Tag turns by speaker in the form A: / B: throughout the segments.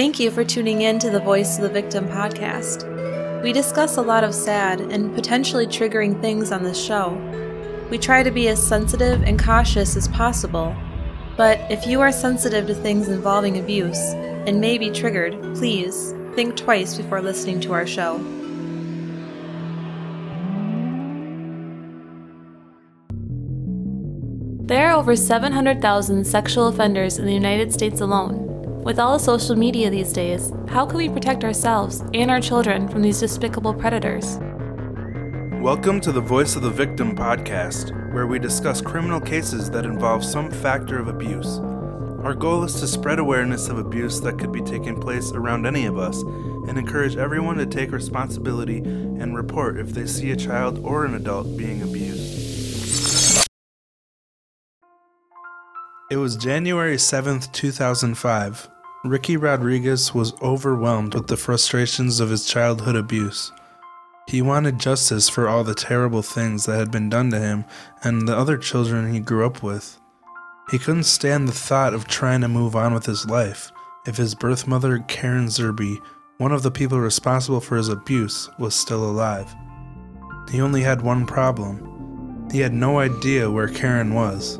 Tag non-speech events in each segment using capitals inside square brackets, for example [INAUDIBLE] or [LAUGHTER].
A: Thank you for tuning in to the Voice of the Victim podcast. We discuss a lot of sad and potentially triggering things on this show. We try to be as sensitive and cautious as possible, but if you are sensitive to things involving abuse and may be triggered, please think twice before listening to our show. There are over 700,000 sexual offenders in the United States alone. With all the social media these days, how can we protect ourselves and our children from these despicable predators?
B: Welcome to the Voice of the Victim podcast, where we discuss criminal cases that involve some factor of abuse. Our goal is to spread awareness of abuse that could be taking place around any of us and encourage everyone to take responsibility and report if they see a child or an adult being abused. It was January 7th, 2005. Ricky Rodriguez was overwhelmed with the frustrations of his childhood abuse. He wanted justice for all the terrible things that had been done to him and the other children he grew up with. He couldn't stand the thought of trying to move on with his life if his birth mother, Karen Zerby, one of the people responsible for his abuse, was still alive. He only had one problem. He had no idea where Karen was.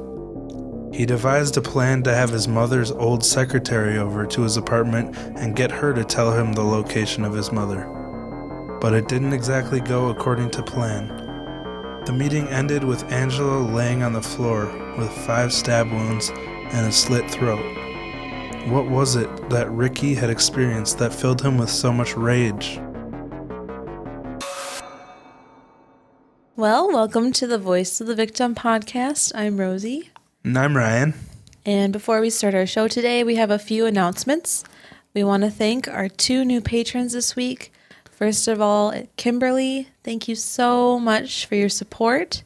B: He devised a plan to have his mother's old secretary over to his apartment and get her to tell him the location of his mother. But it didn't exactly go according to plan. The meeting ended with Angela laying on the floor with five stab wounds and a slit throat. What was it that Ricky had experienced that filled him with so much rage?
A: Well, welcome to the Voice of the Victim podcast. I'm Rosie.
B: And I'm Ryan.
A: And before we start our show today, we have a few announcements. We want to thank our two new patrons this week. First of all, Kimberly, thank you so much for your support.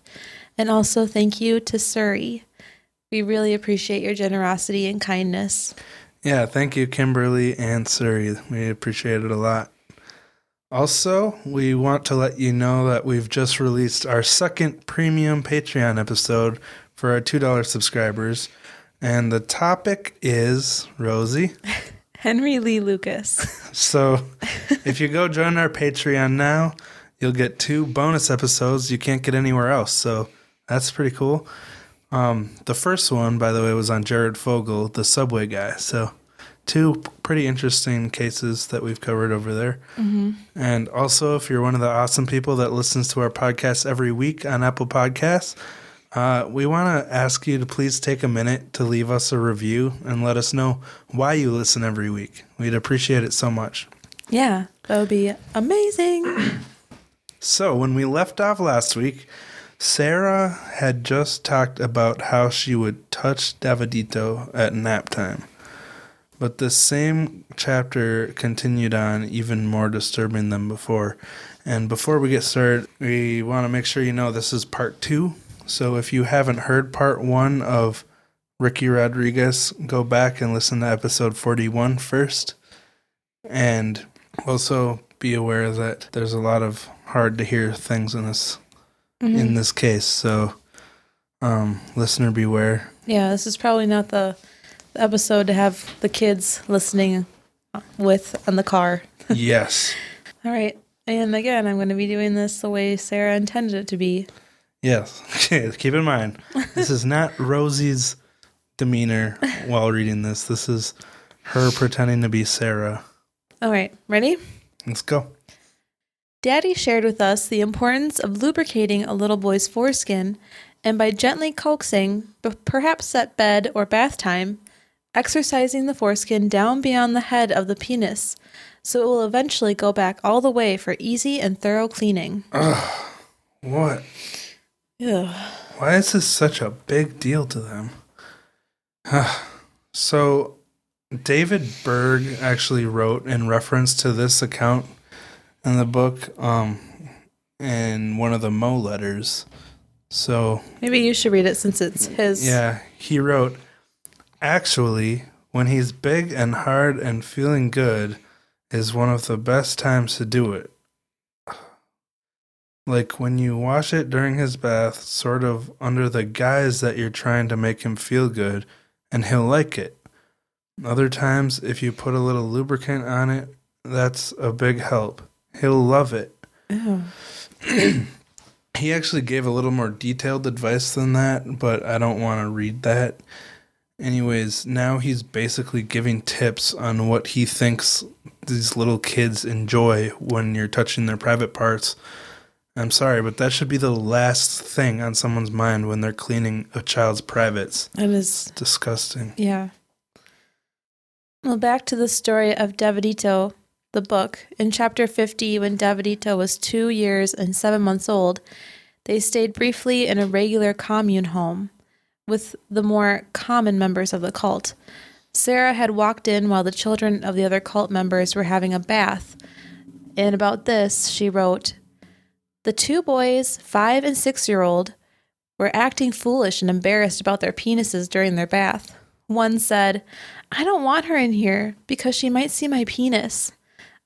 A: And also, thank you to Surrey. We really appreciate your generosity and kindness.
B: Yeah, thank you, Kimberly and Surrey. We appreciate it a lot. Also, we want to let you know that we've just released our second premium Patreon episode for our $2 subscribers. And the topic is Rosie. [LAUGHS]
A: Henry Lee Lucas. [LAUGHS]
B: so if you go join our Patreon now, you'll get two bonus episodes you can't get anywhere else. So that's pretty cool. Um, the first one, by the way, was on Jared Fogle, the subway guy. So two pretty interesting cases that we've covered over there. Mm-hmm. And also, if you're one of the awesome people that listens to our podcast every week on Apple Podcasts, uh, we want to ask you to please take a minute to leave us a review and let us know why you listen every week. We'd appreciate it so much.
A: Yeah, that would be amazing.
B: so, when we left off last week, Sarah had just talked about how she would touch Davidito at nap time. But the same chapter continued on, even more disturbing than before. And before we get started, we want to make sure you know this is part two so if you haven't heard part one of Ricky Rodriguez, go back and listen to episode 41 first. And also be aware that there's a lot of hard to hear things in this mm-hmm. in this case. So um, listener beware.
A: Yeah, this is probably not the, the episode to have the kids listening with on the car.
B: yes. [LAUGHS]
A: All right. And again, I'm going to be doing this the way Sarah intended it to be.
B: Yes. [LAUGHS] Keep in mind, this is not Rosie's demeanor while reading this. This is her pretending to be Sarah.
A: All right. Ready?
B: Let's go.
A: Daddy shared with us the importance of lubricating a little boy's foreskin and by gently coaxing, perhaps at bed or bath time, exercising the foreskin down beyond the head of the penis so it will eventually go back all the way for easy and thorough cleaning.
B: Ugh. What?
A: Yeah.
B: Why is this such a big deal to them? so, David Berg actually wrote in reference to this account in the book um, in one of the Mo letters. So
A: maybe you should read it since it's his.
B: Yeah, he wrote, Actually, when he's big and hard and feeling good, is one of the best times to do it. Like when you wash it during his bath, sort of under the guise that you're trying to make him feel good, and he'll like it. Other times, if you put a little lubricant on it, that's a big help. He'll love it. [CLEARS THROAT] He actually gave a little more detailed advice than that, but I don't want to read that. Anyways, now he's basically giving tips on what he thinks these little kids enjoy when you're touching their private parts. I'm sorry, but that should be the last thing on someone's mind when they're cleaning a child's privates.
A: It is,
B: Disgusting.
A: yeah. Well, back to the story of Davidito, the book. In chapter 50, when Davidito was two years and seven months old, they stayed briefly in a regular commune home with the more common members of the cult. Sarah had walked in while the children of the other cult members were having a bath. And about this, she wrote The two boys, five and six year old, were acting foolish and embarrassed about their penises during their bath. One said, I don't want her in here because she might see my penis.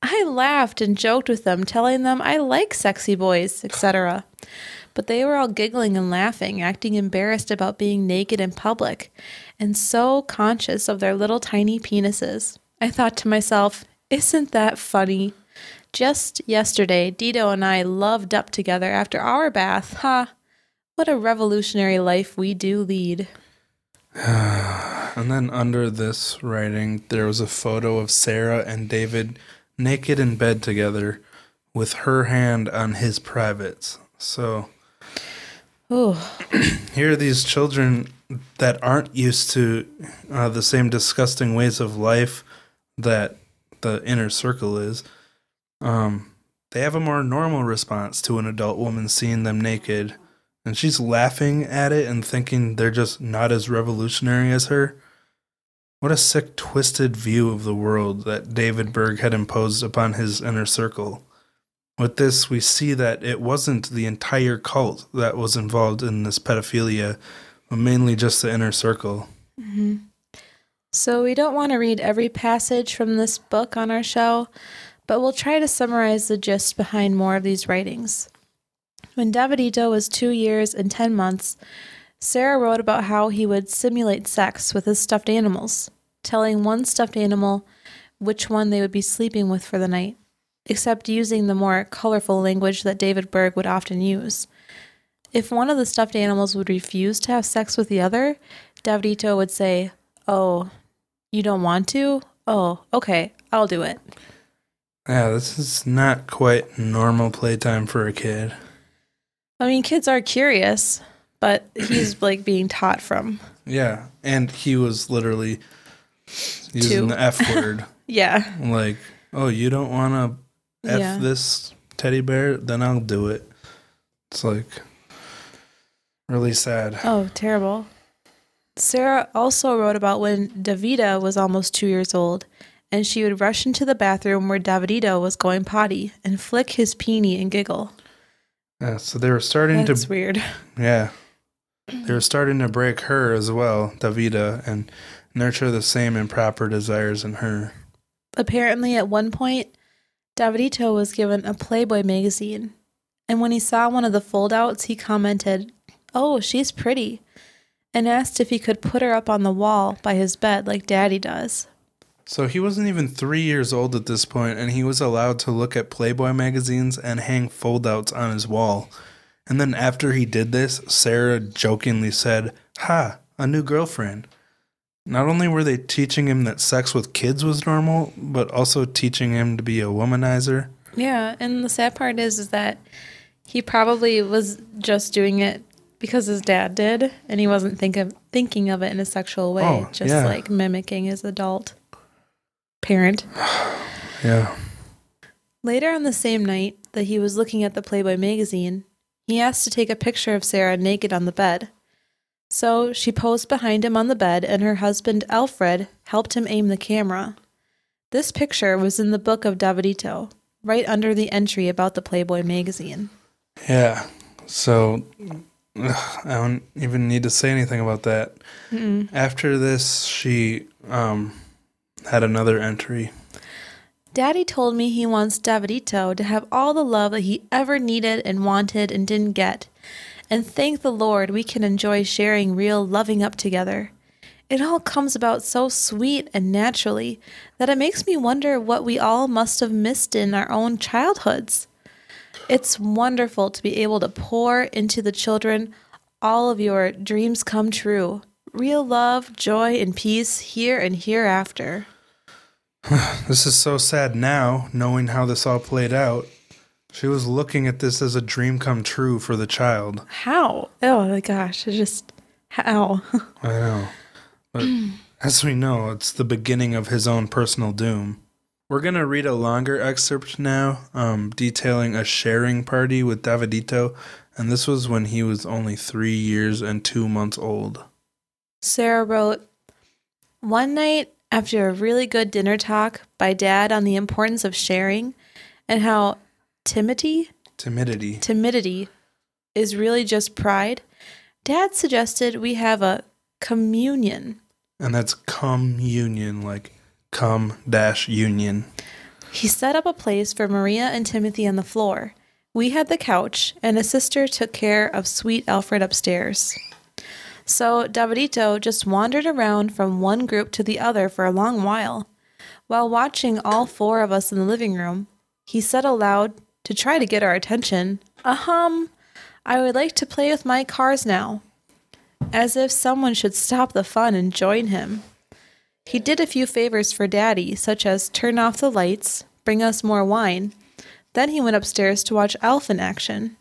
A: I laughed and joked with them, telling them I like sexy boys, etc. But they were all giggling and laughing, acting embarrassed about being naked in public, and so conscious of their little tiny penises. I thought to myself, isn't that funny? Just yesterday, Dito and I loved up together after our bath. Ha! What a revolutionary life we do lead. [SIGHS]
B: And then under this writing, there was a photo of Sarah and David naked in bed together with her hand on his privates. So
A: Ooh, [CLEARS THROAT]
B: here are these children that aren't used to uh, the same disgusting ways of life that the inner circle is. Um, they have a more normal response to an adult woman seeing them naked, and she's laughing at it and thinking they're just not as revolutionary as her. What a sick, twisted view of the world that David Berg had imposed upon his inner circle. With this, we see that it wasn't the entire cult that was involved in this pedophilia, but mainly just the inner circle.
A: So, we don't want to read every passage from this book on our show, but we'll try to summarize the gist behind more of these writings. When Davidito was two years and 10 months, Sarah wrote about how he would simulate sex with his stuffed animals, telling one stuffed animal which one they would be sleeping with for the night, except using the more colorful language that David Berg would often use. If one of the stuffed animals would refuse to have sex with the other, Davidito would say, Oh, you don't want to? Oh, okay, I'll do it.
B: Yeah, this is not quite normal playtime for a kid.
A: I mean, kids are curious, but he's [CLEARS THROAT] like being taught from.
B: Yeah, and he was literally using
A: Two.
B: the F [LAUGHS] word.
A: Yeah.
B: like, oh, you don't want to F
A: Yeah.
B: this teddy bear? Then I'll do it. It's like really sad.
A: Oh, terrible. Sarah also wrote about when Davida was almost two years old, and she would rush into the bathroom where Davidito was going potty and flick his peenie and giggle.
B: Yeah, so they were starting
A: That's
B: to
A: weird. [LAUGHS]
B: Yeah. They were starting to break her as well, Davida, and nurture the same improper desires in her.
A: Apparently, at one point, Davidito was given a Playboy magazine, and when he saw one of the foldouts, he commented, Oh, she's pretty, and asked if he could put her up on the wall by his bed like Daddy does.
B: So he wasn't even three years old at this point, and he was allowed to look at Playboy magazines and hang foldouts on his wall. And then after he did this, Sarah jokingly said, Ha, a new girlfriend. Not only were they teaching him that sex with kids was normal, but also teaching him to be a womanizer.
A: Yeah, and the sad part is, is that he probably was just doing it because his dad did, and he wasn't think of, thinking of it in a sexual way,
B: Oh,
A: just
B: yeah.
A: like mimicking his adult parent. [SIGHS]
B: Yeah.
A: Later on the same night that he was looking at the Playboy magazine, he asked to take a picture of Sarah naked on the bed. So she posed behind him on the bed, and her husband Alfred helped him aim the camera. This picture was in the book of Davidito, right under the entry about the Playboy magazine.
B: Yeah. So ugh, I don't even need to say anything about that.
A: Mm-mm.
B: After this, she um, had another entry.
A: Daddy told me he wants Davidito to have all the love that he ever needed and wanted and didn't get. And thank the Lord we can enjoy sharing real loving up together. it all comes about so sweet and naturally that it makes me wonder what we all must have missed in our own childhoods. It's wonderful to be able to pour into the children all of your dreams come true. Real love, joy, and peace here and hereafter. [SIGHS]
B: This is so sad now, knowing how this all played out. She was looking at this as a dream come true for the child.
A: How? Oh my gosh, it just how? [LAUGHS]
B: I know. But [CLEARS THROAT] as we know, it's the beginning of his own personal doom. We're going to read a longer excerpt now, um, detailing a sharing party with Davidito, and this was when he was only three years and two months old.
A: Sarah wrote, One night after a really good dinner talk by dad on the importance of sharing and how timidity,
B: Timidity.
A: timidity is really just pride, dad suggested we have a communion.
B: And that's communion, like come dash union.
A: He set up a place for Maria and Timothy on the floor. We had the couch, and a sister took care of sweet Alfred upstairs. So Davidito just wandered around from one group to the other for a long while. While watching all four of us in the living room, he said aloud to try to get our attention, Ahem, I would like to play with my cars now. As if someone should stop the fun and join him. He did a few favors for Daddy, such as turn off the lights, bring us more wine. Then he went upstairs to watch Alf in action.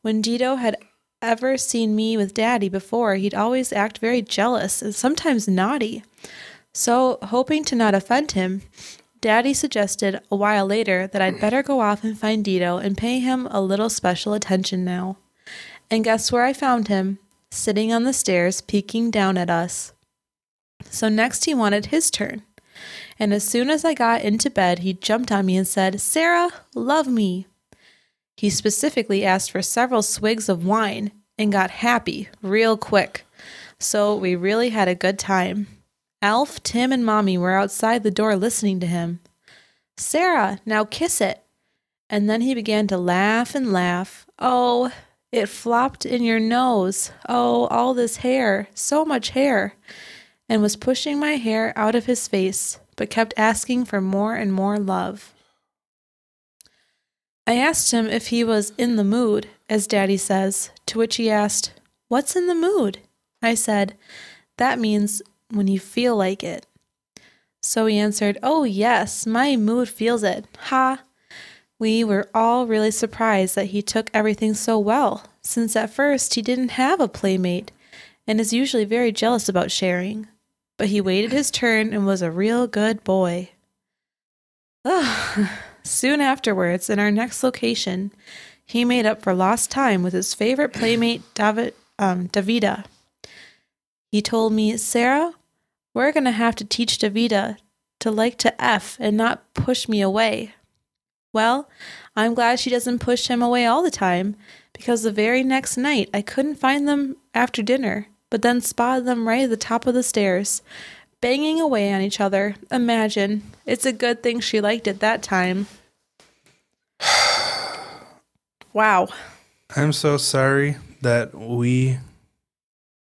A: When Dito had ever seen me with Daddy before, he'd always act very jealous and sometimes naughty. So, hoping to not offend him, Daddy suggested a while later that I'd better go off and find Dito and pay him a little special attention now. And guess where I found him? Sitting on the stairs, peeking down at us. So next he wanted his turn. And as soon as I got into bed, he jumped on me and said, Sarah, love me. He specifically asked for several swigs of wine and got happy real quick. So we really had a good time. Alf, Tim, and Mommy were outside the door listening to him. Sarah, now kiss it. And then he began to laugh and laugh. Oh, it flopped in your nose. Oh, all this hair, so much hair. And was pushing my hair out of his face, but kept asking for more and more love. I asked him if he was in the mood, as Daddy says, to which he asked, What's in the mood? I said, That means when you feel like it. So he answered, Oh, yes, my mood feels it. Ha! We were all really surprised that he took everything so well, since at first he didn't have a playmate and is usually very jealous about sharing. But he waited his turn and was a real good boy. [SIGHS] Ugh. [LAUGHS] Soon afterwards, in our next location, he made up for lost time with his favorite playmate, David, um, Davida. He told me, Sarah, we're going to have to teach Davida to like to F and not push me away. Well, I'm glad she doesn't push him away all the time, because the very next night I couldn't find them after dinner, but then spotted them right at the top of the stairs, banging away on each other. Imagine. It's a good thing she liked it that time. [SIGHS] wow.
B: I'm so sorry that we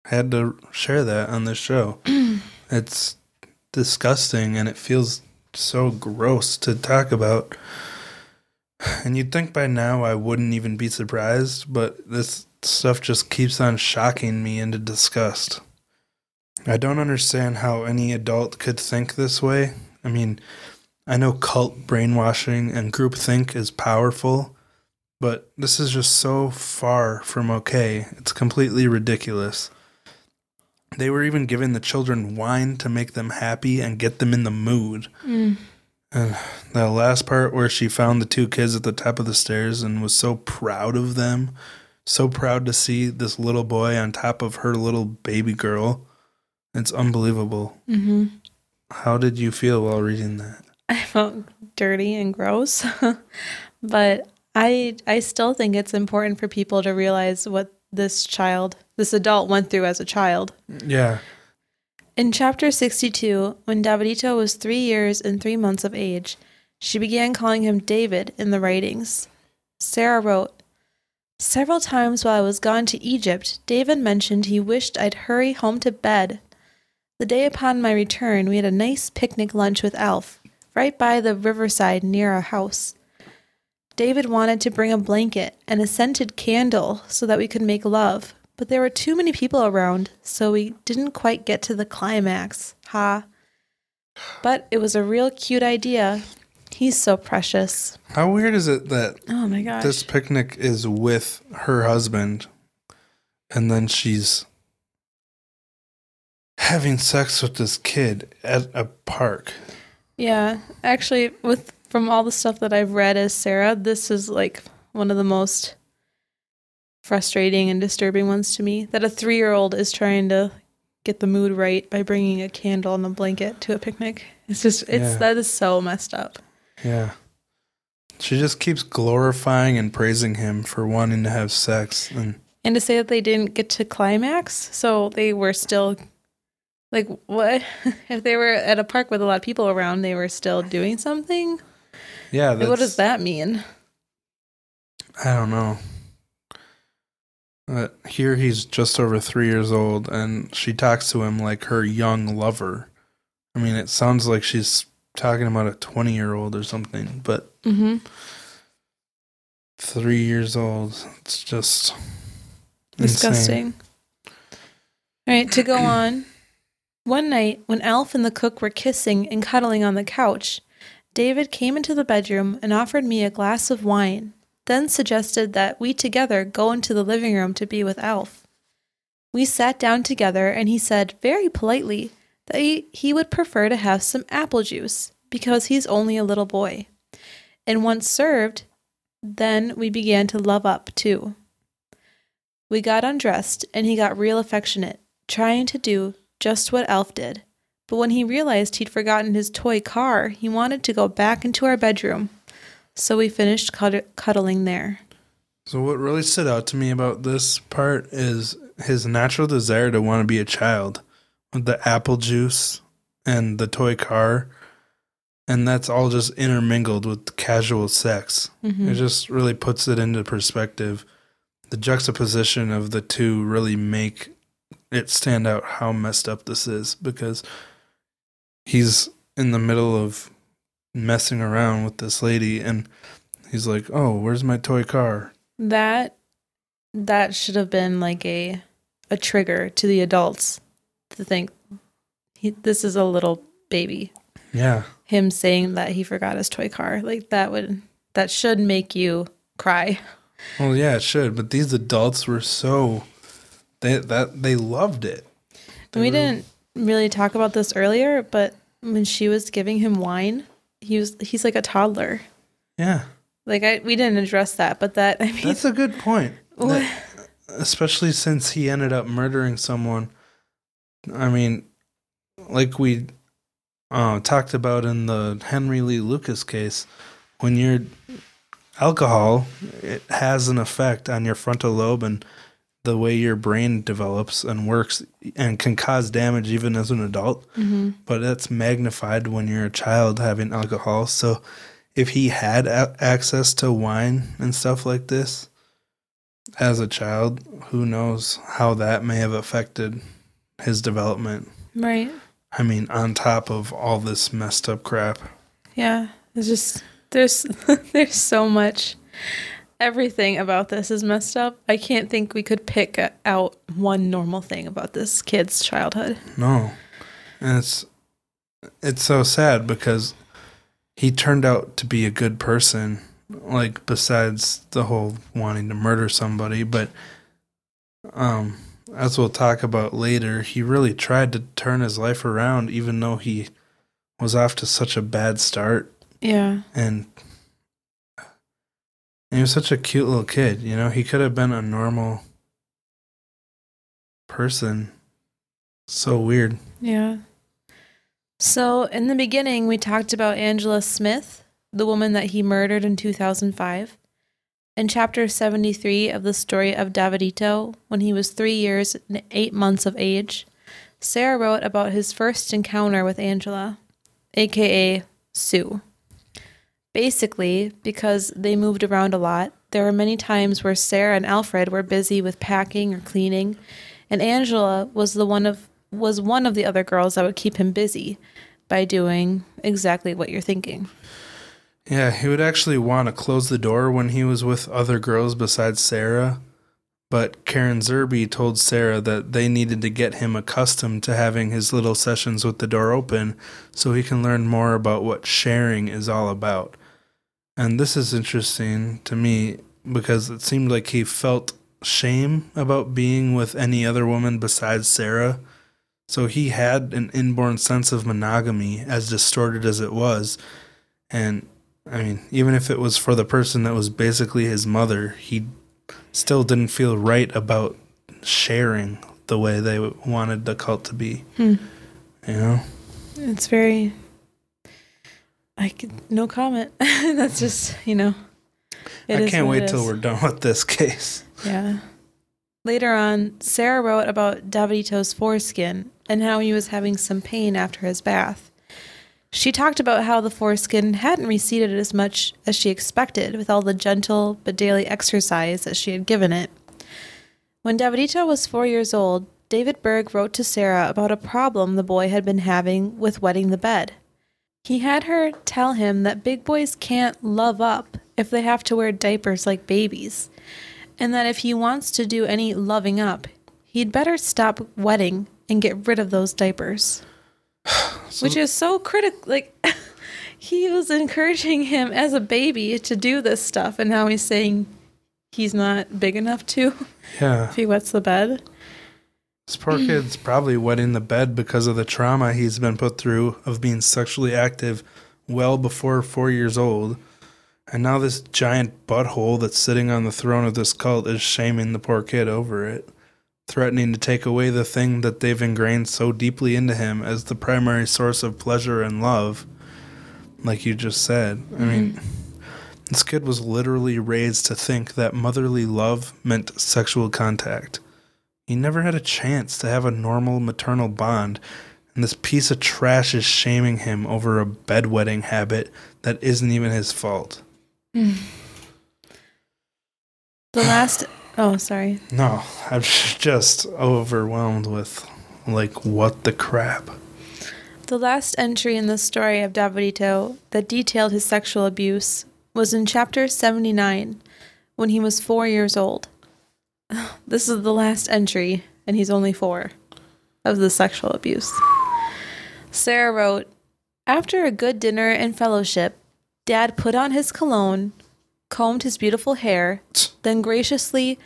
B: had to share that on this show. [CLEARS THROAT] it's disgusting and it feels so gross to talk about. And you'd think by now I wouldn't even be surprised, but this stuff just keeps on shocking me into disgust. I don't understand how any adult could think this way. I mean, I know cult brainwashing and groupthink is powerful, but this is just so far from okay. It's completely ridiculous. They were even giving the children wine to make them happy and get them in the mood.
A: Mm.
B: And that last part where she found the two kids at the top of the stairs and was so proud of them, so proud to see this little boy on top of her little baby girl. It's unbelievable.
A: hmm
B: How did you feel while reading that? [LAUGHS]
A: I felt dirty and gross, [LAUGHS] but I I still think it's important for people to realize what this child, this adult, went through as a child.
B: Yeah.
A: In chapter 62, when Davidito was three years and three months of age, she began calling him David in the writings. Sarah wrote, Several times while I was gone to Egypt, David mentioned he wished I'd hurry home to bed. The day upon my return, we had a nice picnic lunch with Alf, right by the riverside near our house. David wanted to bring a blanket and a scented candle so that we could make love, but there were too many people around, so we didn't quite get to the climax. Ha. But it was a real cute idea. He's so precious.
B: How weird is it that
A: Oh my gosh.
B: this picnic is with her husband and then she's having sex with this kid at a park?
A: Yeah, actually, with from all the stuff that I've read as Sarah, this is like one of the most frustrating and disturbing ones to me. That a three-year-old is trying to get the mood right by bringing a candle and a blanket to a picnic. It's just, it's
B: Yeah.
A: that is so messed up.
B: Yeah. She just keeps glorifying and praising him for wanting to have sex and
A: And to say that they didn't get to climax, so they were still like what [LAUGHS] if they were at a park with a lot of people around? They were still doing something.
B: yeah,
A: Like, what does that mean?
B: I don't know. But here he's just over three years old, and she talks to him like her young lover. I mean, it sounds like she's talking about a 20 year old or something, but
A: Mm-hmm.
B: three years old, it's just insane.
A: Disgusting. All right, to go [CLEARS THROAT] on. One night, when Alf and the cook were kissing and cuddling on the couch, David came into the bedroom and offered me a glass of wine, then suggested that we together go into the living room to be with Alf. We sat down together and he said very politely that he, he would prefer to have some apple juice because he's only a little boy. And once served, then we began to love up too. We got undressed and he got real affectionate, trying to do just what Alf did. But when he realized he'd forgotten his toy car, he wanted to go back into our bedroom. So we finished cud- cuddling there.
B: So, what really stood out to me about this part is his natural desire to want to be a child with the apple juice and the toy car. And that's all just intermingled with casual sex.
A: Mm-hmm.
B: It just really puts it into perspective. The juxtaposition of the two really make it stand out how messed up this is because he's in the middle of messing around with this lady and he's like, "Oh, where's my toy car?"
A: That that should have been like a a trigger to the adults to think he, this is a little baby.
B: Yeah.
A: Him saying that he forgot his toy car, like that would that should make you cry.
B: Well, yeah, it should, but these adults were so they that they loved it. They
A: we
B: were-
A: didn't really talk about this earlier, but when she was giving him wine, he was he's like a toddler.
B: Yeah.
A: Like I we didn't address that, but that I mean
B: That's a good point. [LAUGHS] That- especially since he ended up murdering someone. I mean, like we uh, talked about in the Henry Lee Lucas case, when you're alcohol, it has an effect on your frontal lobe and the way your brain develops and works and can cause damage even as an adult.
A: Mhm.
B: But that's magnified when you're a child having alcohol. So if he had a- access to wine and stuff like this as a child, who knows how that may have affected his development.
A: right.
B: I mean, on top of all this messed up crap.
A: Yeah. It's just there's [LAUGHS] there's so much everything about this is messed up. I can't think we could pick out one normal thing about this kid's childhood.
B: No. And it's it's so sad because he turned out to be a good person, like besides the whole wanting to murder somebody, but um as we'll talk about later, he really tried to turn his life around even though he was off to such a bad start
A: Yeah.
B: and he was such a cute little kid, you know, he could have been a normal person. So weird.
A: Yeah. So, in the beginning, we talked about Angela Smith, the woman that he murdered in 2005. In chapter 73 of the story of Davidito, when he was three years and eight months of age, Sarah wrote about his first encounter with Angela, aka Sue. Basically, because they moved around a lot, there were many times where Sarah and Alfred were busy with packing or cleaning, and Angela was the one of was one of the other girls that would keep him busy by doing exactly what you're thinking.
B: Yeah, he would actually want to close the door when he was with other girls besides Sarah. But Karen Zerby told Sarah that they needed to get him accustomed to having his little sessions with the door open so he can learn more about what sharing is all about. And this is interesting to me because it seemed like he felt shame about being with any other woman besides Sarah. So he had an inborn sense of monogamy, as distorted as it was. And I mean, even if it was for the person that was basically his mother, he still didn't feel right about sharing the way they wanted the cult to be.
A: Hmm.
B: You know?
A: It's very. I could, no comment. [LAUGHS] That's just you know.
B: I can't wait
A: it
B: till we're done [LAUGHS] with this case.
A: Yeah. Later on, Sarah wrote about Davidito's foreskin and how he was having some pain after his bath. She talked about how the foreskin hadn't receded as much as she expected with all the gentle but daily exercise that she had given it. When Davidito was four years old, David Berg wrote to Sarah about a problem the boy had been having with wetting the bed. He had her tell him that big boys can't love up if they have to wear diapers like babies and that if he wants to do any loving up, he'd better stop wetting and get rid of those diapers. [SIGHS] Which is so critical. Like, [LAUGHS] he was encouraging him as a baby to do this stuff, and now he's saying he's not big enough to [LAUGHS]
B: Yeah.
A: if he wets the bed.
B: This poor kid's [CLEARS THROAT] probably wetting the bed because of the trauma he's been put through of being sexually active well before four years old. And now this giant butthole that's sitting on the throne of this cult is shaming the poor kid over it, threatening to take away the thing that they've ingrained so deeply into him as the primary source of pleasure and love. Like you just said. I mm-hmm. mean, this kid was literally raised to think that motherly love meant sexual contact. He never had a chance to have a normal maternal bond, and this piece of trash is shaming him over a bedwetting habit that isn't even his fault. Mm.
A: The last. Oh, sorry.
B: No, I'm [LAUGHS] just overwhelmed with, like, what the crap?
A: The last entry in the story of Davidito that detailed his sexual abuse was in chapter 79 when he was four years old. [SIGHS] This is the last entry, and he's only four, of the sexual abuse. Sarah wrote After a good dinner and fellowship, Dad put on his cologne, combed his beautiful hair, then graciously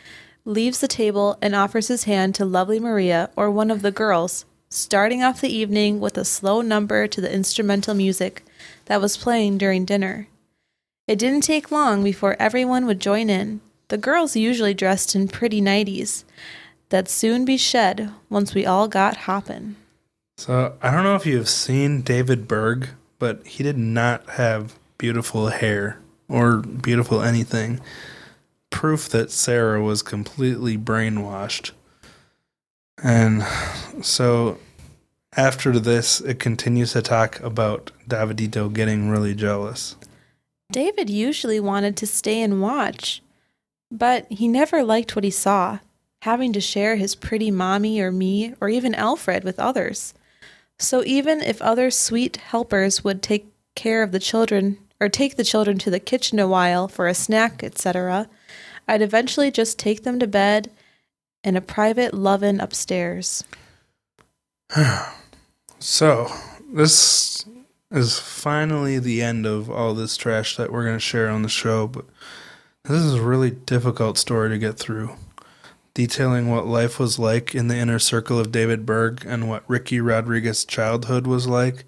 A: leaves the table and offers his hand to lovely Maria or one of the girls, starting off the evening with a slow number to the instrumental music that was playing during dinner. It didn't take long before everyone would join in, the girls usually dressed in pretty nighties that'd soon be shed once we all got hoppin'.
B: So, I don't know if you've seen David Berg, but he did not have beautiful hair or beautiful anything. Proof that Sarah was completely brainwashed. And so, after this, it continues to talk about Davidito getting really jealous.
A: David usually wanted to stay and watch, but he never liked what he saw, having to share his pretty mommy or me or even Alfred with others. So even if other sweet helpers would take care of the children or take the children to the kitchen a while for a snack, etc., I'd eventually just take them to bed in a private lovin' upstairs. [SIGHS]
B: So, this is finally the end of all this trash that we're going to share on the show, but this is a really difficult story to get through. Detailing what life was like in the inner circle of David Berg and what Ricky Rodriguez's childhood was like.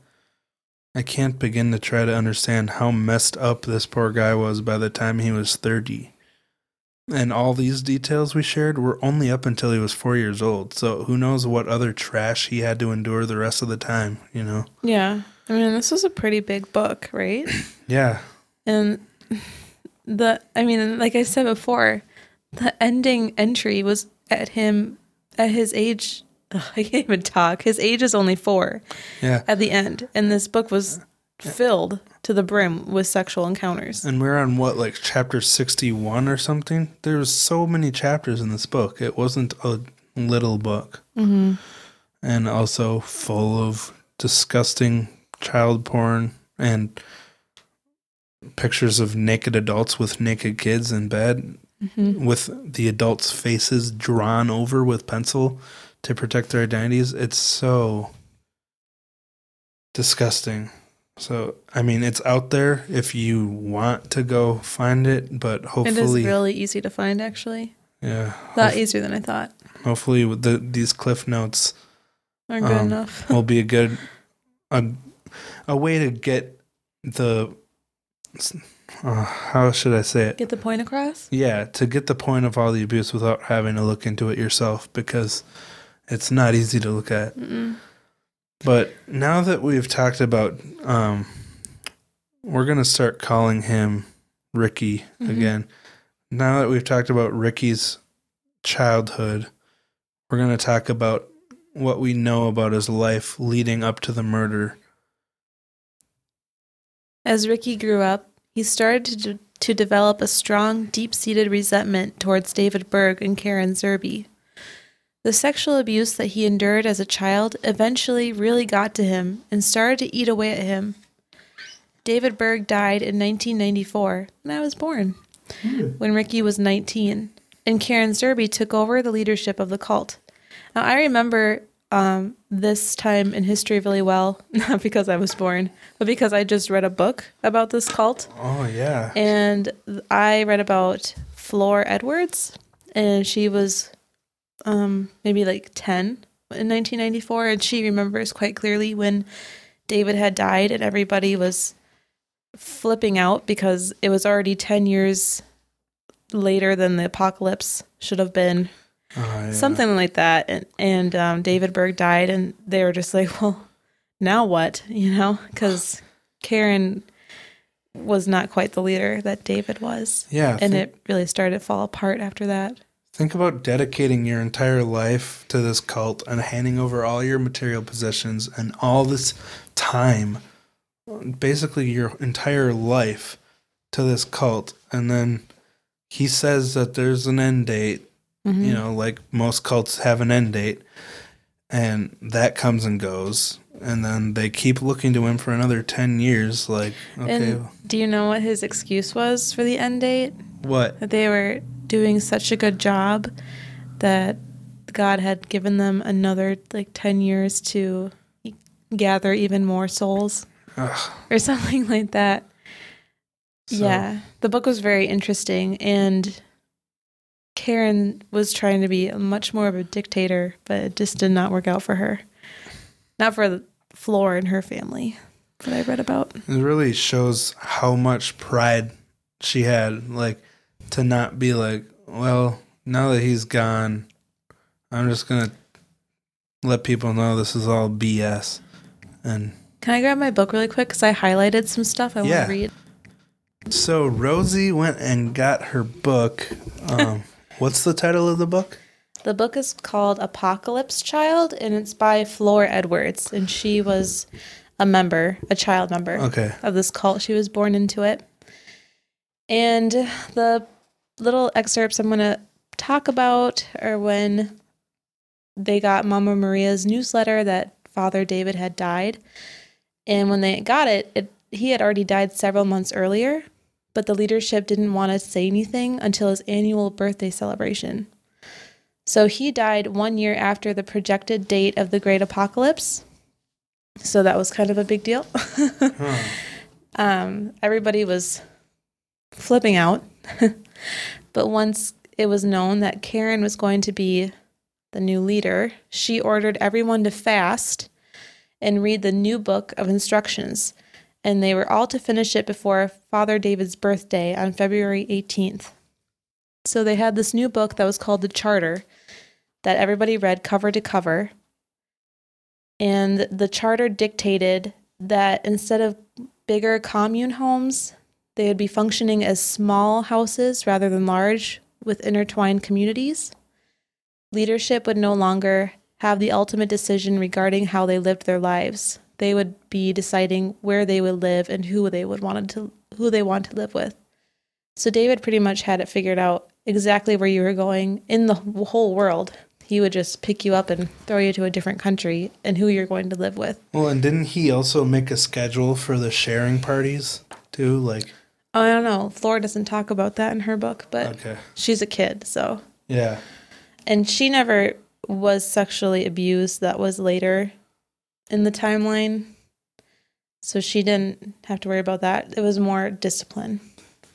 B: I can't begin to try to understand how messed up this poor guy was by the time he was 30. And all these details we shared were only up until he was four years old, so who knows what other trash he had to endure the rest of the time, you know?
A: Yeah. I mean, this was a pretty big book, right? [CLEARS THROAT]
B: Yeah.
A: And [LAUGHS] the, I mean, like I said before, the ending entry was at him at his age. Ugh, [LAUGHS] I can't even talk. His age is only four
B: Yeah.
A: at the end, and this book was filled to the brim with sexual encounters.
B: And we're on what, like chapter 61 or something? There was so many chapters in this book. It wasn't a little book.
A: Mm-hmm.
B: and also full of disgusting child porn and pictures of naked adults with naked kids in bed
A: Mm-hmm.
B: with the adults' faces drawn over with pencil to protect their identities. It's so disgusting. So, I mean, it's out there if you want to go find it, but hopefully
A: It is really easy to find, actually.
B: yeah,
A: A lot easier than I thought.
B: hopefully, the, these cliff notes
A: Are good
B: Um,
A: enough.
B: will be a good a, a way to get the uh, how should I say it?
A: Get the point across?
B: Yeah, to get the point of all the abuse without having to look into it yourself because it's not easy to look at.
A: Mm-mm.
B: But now that we've talked about, um, we're gonna start calling him Ricky
A: Mhm.
B: again. Now that we've talked about Ricky's childhood, we're gonna talk about what we know about his life leading up to the murder.
A: As Ricky grew up, he started to, de- to develop a strong, deep seated resentment towards David Berg and Karen Zerby. The sexual abuse that he endured as a child eventually really got to him and started to eat away at him. David Berg died in 1994, and I was born, when Ricky was 19, and Karen Zerby took over the leadership of the cult. Now, I remember um, this time in history really well, [LAUGHS] not because I was born, but because I just read a book about this cult.
B: Oh yeah.
A: And I read about Flor Edwards, and she was um, maybe like 10 in 1994. And she remembers quite clearly when David had died, and everybody was flipping out because it was already 10 years later than the apocalypse should have been
B: Oh, yeah.
A: something like that and and um, david berg died and they were just like well now what you know because karen was not quite the leader that david was
B: Yeah.
A: and it really started to fall apart after that
B: Think about dedicating your entire life to this cult and handing over all your material possessions and all this time, basically your entire life, to this cult. And then he says that there's an end date,
A: Mhm.
B: you know, like most cults have an end date, and that comes and goes. And then they keep looking to him for another 10 years. Like, okay,
A: and do you know what his excuse was for the end date
B: what?
A: that they were doing such a good job that god had given them another like 10 years to gather even more souls
B: Ugh.
A: or [LAUGHS] something like that
B: So-
A: yeah, the book was very interesting, and Karen was trying to be much more of a dictator, but it just did not work out for her. Not for the Flor and her family that I read about.
B: It really shows how much pride she had, like to not be like, well, now that he's gone, I'm just gonna let people know this is all BS. And
A: Can I grab my book really quick? Because I highlighted some stuff I want to read.
B: so Rosie went and got her book. Um, [LAUGHS] what's the title of the book?
A: The book is called Apocalypse Child, and it's by Flor Edwards, and she was a member, a child member.
B: Okay.
A: of this cult. She was born into it. And the little excerpts I'm going to talk about are when they got Mama Maria's newsletter that Father David had died. And when they got it, it he had already died several months earlier, but the leadership didn't want to say anything until his annual birthday celebration. So he died one year after the projected date of the Great Apocalypse. So that was kind of a big deal.
B: Huh. [LAUGHS]
A: um, everybody was flipping out. [LAUGHS] but once it was known that Karen was going to be the new leader, she ordered everyone to fast and read the new book of instructions. And they were all to finish it before Father David's birthday on February 18th. So they had this new book that was called the Charter that everybody read cover to cover. And the charter dictated that instead of bigger commune homes, they would be functioning as small houses rather than large with intertwined communities. Leadership would no longer have the ultimate decision regarding how they lived their lives. They would be deciding where they would live and who they would wanted to who they want to live with. So David pretty much had it figured out exactly where you were going in the whole world. he would just pick you up and throw you to a different country and who you're going to live with.
B: Well, and didn't he also make a schedule for the sharing parties too? Like,
A: Oh, I don't know. Flora doesn't talk about that in her book, but
B: okay,
A: she's a kid, so.
B: yeah,
A: And she never was sexually abused. That was later in the timeline. So she didn't have to worry about that. It was more discipline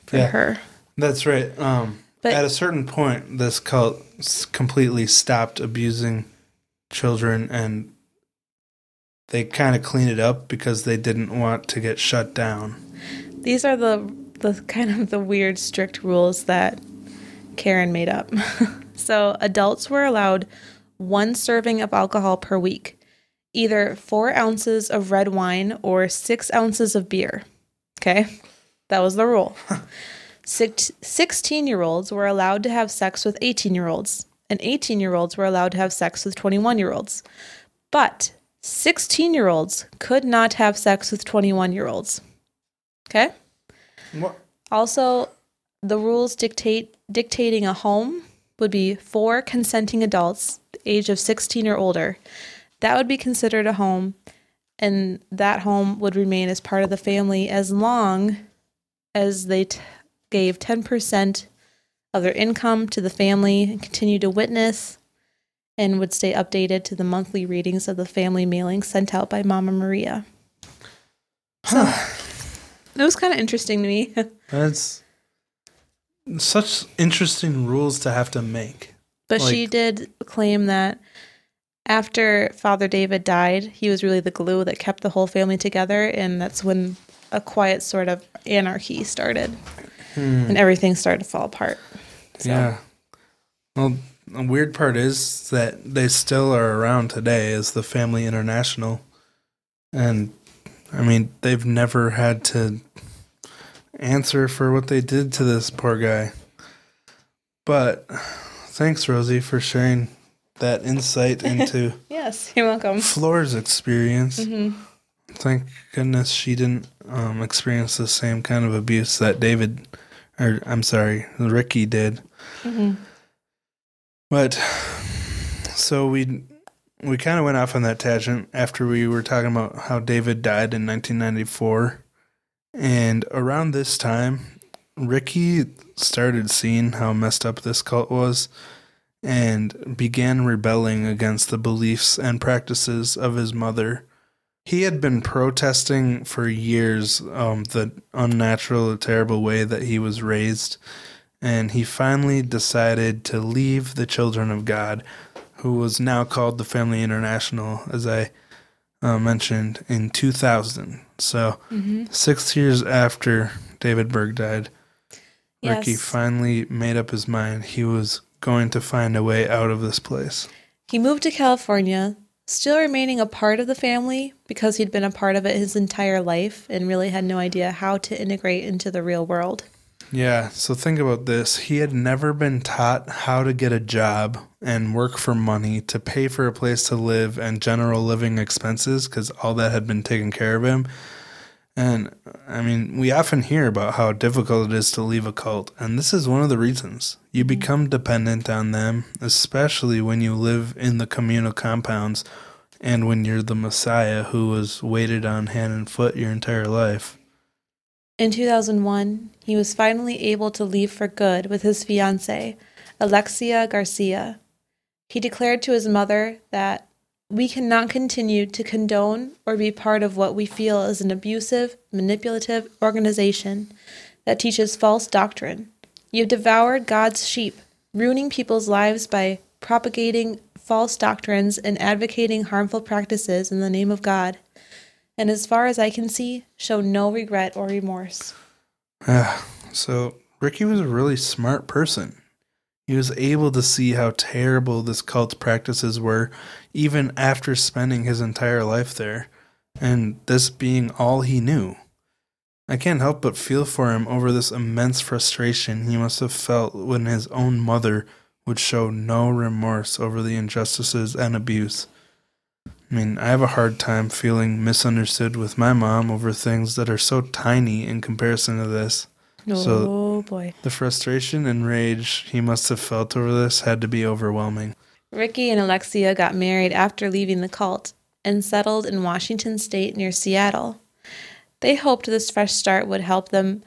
A: for
B: Yeah.
A: her.
B: that's right. Um,
A: But
B: at a certain point, this cult completely stopped abusing children, and they kind of cleaned it up because they didn't want to get shut down.
A: these are the the kind of the weird strict rules that Karen made up. [LAUGHS] so adults were allowed one serving of alcohol per week, either four ounces of red wine or six ounces of beer. Okay, that was the rule. Six, 16 year olds were allowed to have sex with 18 year olds, and 18 year olds were allowed to have sex with 21 year olds. But 16 year olds could not have sex with 21 year olds. Okay?
B: What?
A: Also, the rules dictate dictating a home would be four consenting adults, age of 16 or older. That would be considered a home, and that home would remain as part of the family as long as they t- gave 10% of their income to the family and continued to witness and would stay updated to the monthly readings of the family mailing sent out by Mama Maria. So it was kind of interesting to me. [LAUGHS]
B: That's such interesting rules to have to make.
A: But she did claim that after Father David died, he was really the glue that kept the whole family together, and that's when a quiet sort of anarchy started, hmm. and everything started to fall apart. So,
B: Yeah. Well, the weird part is that they still are around today as the Family International. And I mean, they've never had to answer for what they did to this poor guy. But thanks, Rosie, for sharing that insight [LAUGHS] into
A: Yes, you're welcome.
B: Flor's experience.
A: Mhm.
B: Thank goodness she didn't um, experience the same kind of abuse that David, or I'm sorry, Ricky did.
A: Mhm.
B: But so we we kind of went off on that tangent after we were talking about how David died in 1994, and around this time, Ricky started seeing how messed up this cult was, and began rebelling against the beliefs and practices of his mother. He had been protesting for years um, the unnatural, terrible way that he was raised and he finally decided to leave the Children of God, who was now called the Family International, as I uh, mentioned, in 2000. So, six years after David Berg died, Ricky finally made up his mind he was going to find a way out of this place.
A: He moved to California, still remaining a part of the family because he'd been a part of it his entire life and really had no idea how to integrate into the real world.
B: Yeah, so think about this. He had never been taught how to get a job and work for money to pay for a place to live and general living expenses because all that had been taken care of him. And I mean, we often hear about how difficult it is to leave a cult, and this is one of the reasons. You mm-hmm. become dependent on them, especially when you live in the communal compounds and when you're the Messiah who was waited on hand and foot your entire life.
A: In 2001, he was finally able to leave for good with his fiancee, Alexia Garcia. He declared to his mother that we cannot continue to condone or be part of what we feel is an abusive, manipulative organization that teaches false doctrine. You have devoured God's sheep, ruining people's lives by propagating false doctrines and advocating harmful practices in the name of God and as far as I can see, show no regret or remorse.
B: Ah, so Ricky was a really smart person. He was able to see how terrible this cult's practices were, even after spending his entire life there, and this being all he knew. I can't help but feel for him over this immense frustration he must have felt when his own mother would show no remorse over the injustices and abuse. I mean, I have a hard time feeling misunderstood with my mom over things that are so tiny in comparison to this.
A: Oh
B: So-
A: boy.
B: The frustration and rage he must have felt over this had to be overwhelming.
A: Ricky and Alexia got married after leaving the cult and settled in Washington state near Seattle. They hoped this fresh start would help them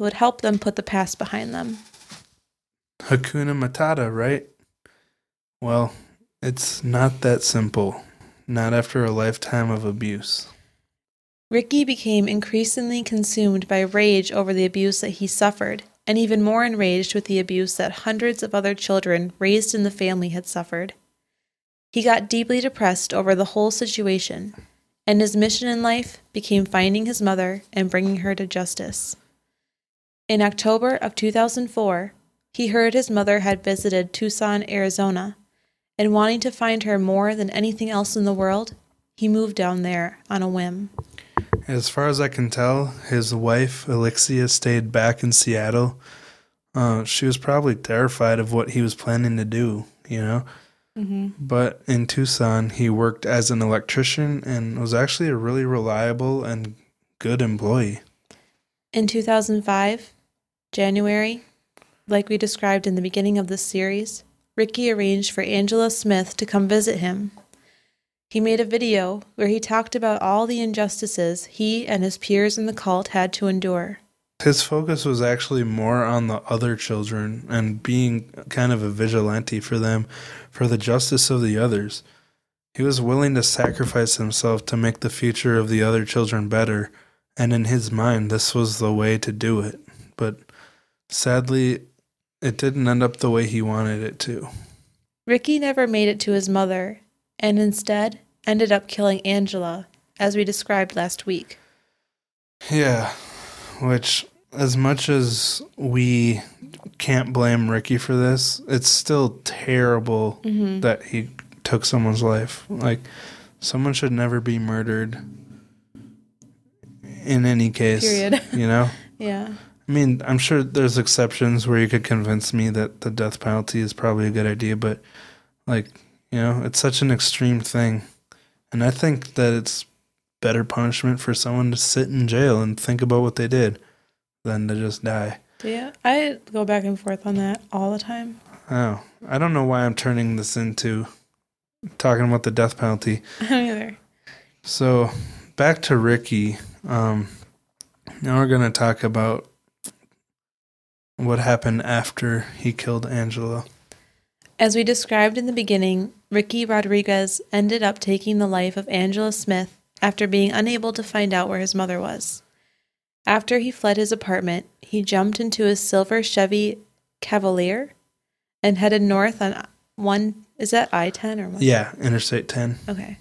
A: would help them put the past behind them.
B: Hakuna Matata, right? Well, it's not that simple. Not after a lifetime of abuse.
A: Ricky became increasingly consumed by rage over the abuse that he suffered, and even more enraged with the abuse that hundreds of other children raised in the family had suffered. He got deeply depressed over the whole situation, and his mission in life became finding his mother and bringing her to justice. In October of 2004, he heard his mother had visited Tucson, Arizona, and wanting to find her more than anything else in the world, he moved down there on a whim.
B: As far as I can tell, his wife, Alexia, stayed back in Seattle. Uh, she was probably terrified of what he was planning to do, you know?
A: Mm-hmm.
B: But in Tucson, he worked as an electrician and was actually a really reliable and good employee.
A: In 2005, January, like we described in the beginning of this series, Ricky arranged for Angela Smith to come visit him. He made a video where he talked about all the injustices he and his peers in the cult had to endure.
B: His focus was actually more on the other children and being kind of a vigilante for them, for the justice of the others. He was willing to sacrifice himself to make the future of the other children better, and in his mind, this was the way to do it. But sadly, it didn't end up the way he wanted it to.
A: Ricky never made it to his mother, and instead ended up killing Angela, as we described last week.
B: Yeah, which, as much as we can't blame Ricky for this, it's still terrible
A: Mm-hmm.
B: that he took someone's life. Like, someone should never be murdered in any case.
A: Period. [LAUGHS]
B: You know?
A: Yeah.
B: I mean, I'm sure there's exceptions where you could convince me that the death penalty is probably a good idea, but, like, you know, it's such an extreme thing. And I think that it's better punishment for someone to sit in jail and think about what they did than to just die.
A: Yeah. I go back and forth on that all the time.
B: Oh, I don't know why I'm turning this into talking about the death penalty. [LAUGHS]
A: I don't either.
B: So, back to Ricky. Um, now we're going to talk about what happened after he killed Angela.
A: As we described in the beginning, Ricky Rodriguez ended up taking the life of Angela Smith after being unable to find out where his mother was. After he fled his apartment, he jumped into his silver Chevy Cavalier and headed north on one is that I-10 or what?
B: Yeah, Interstate 10.
A: Okay.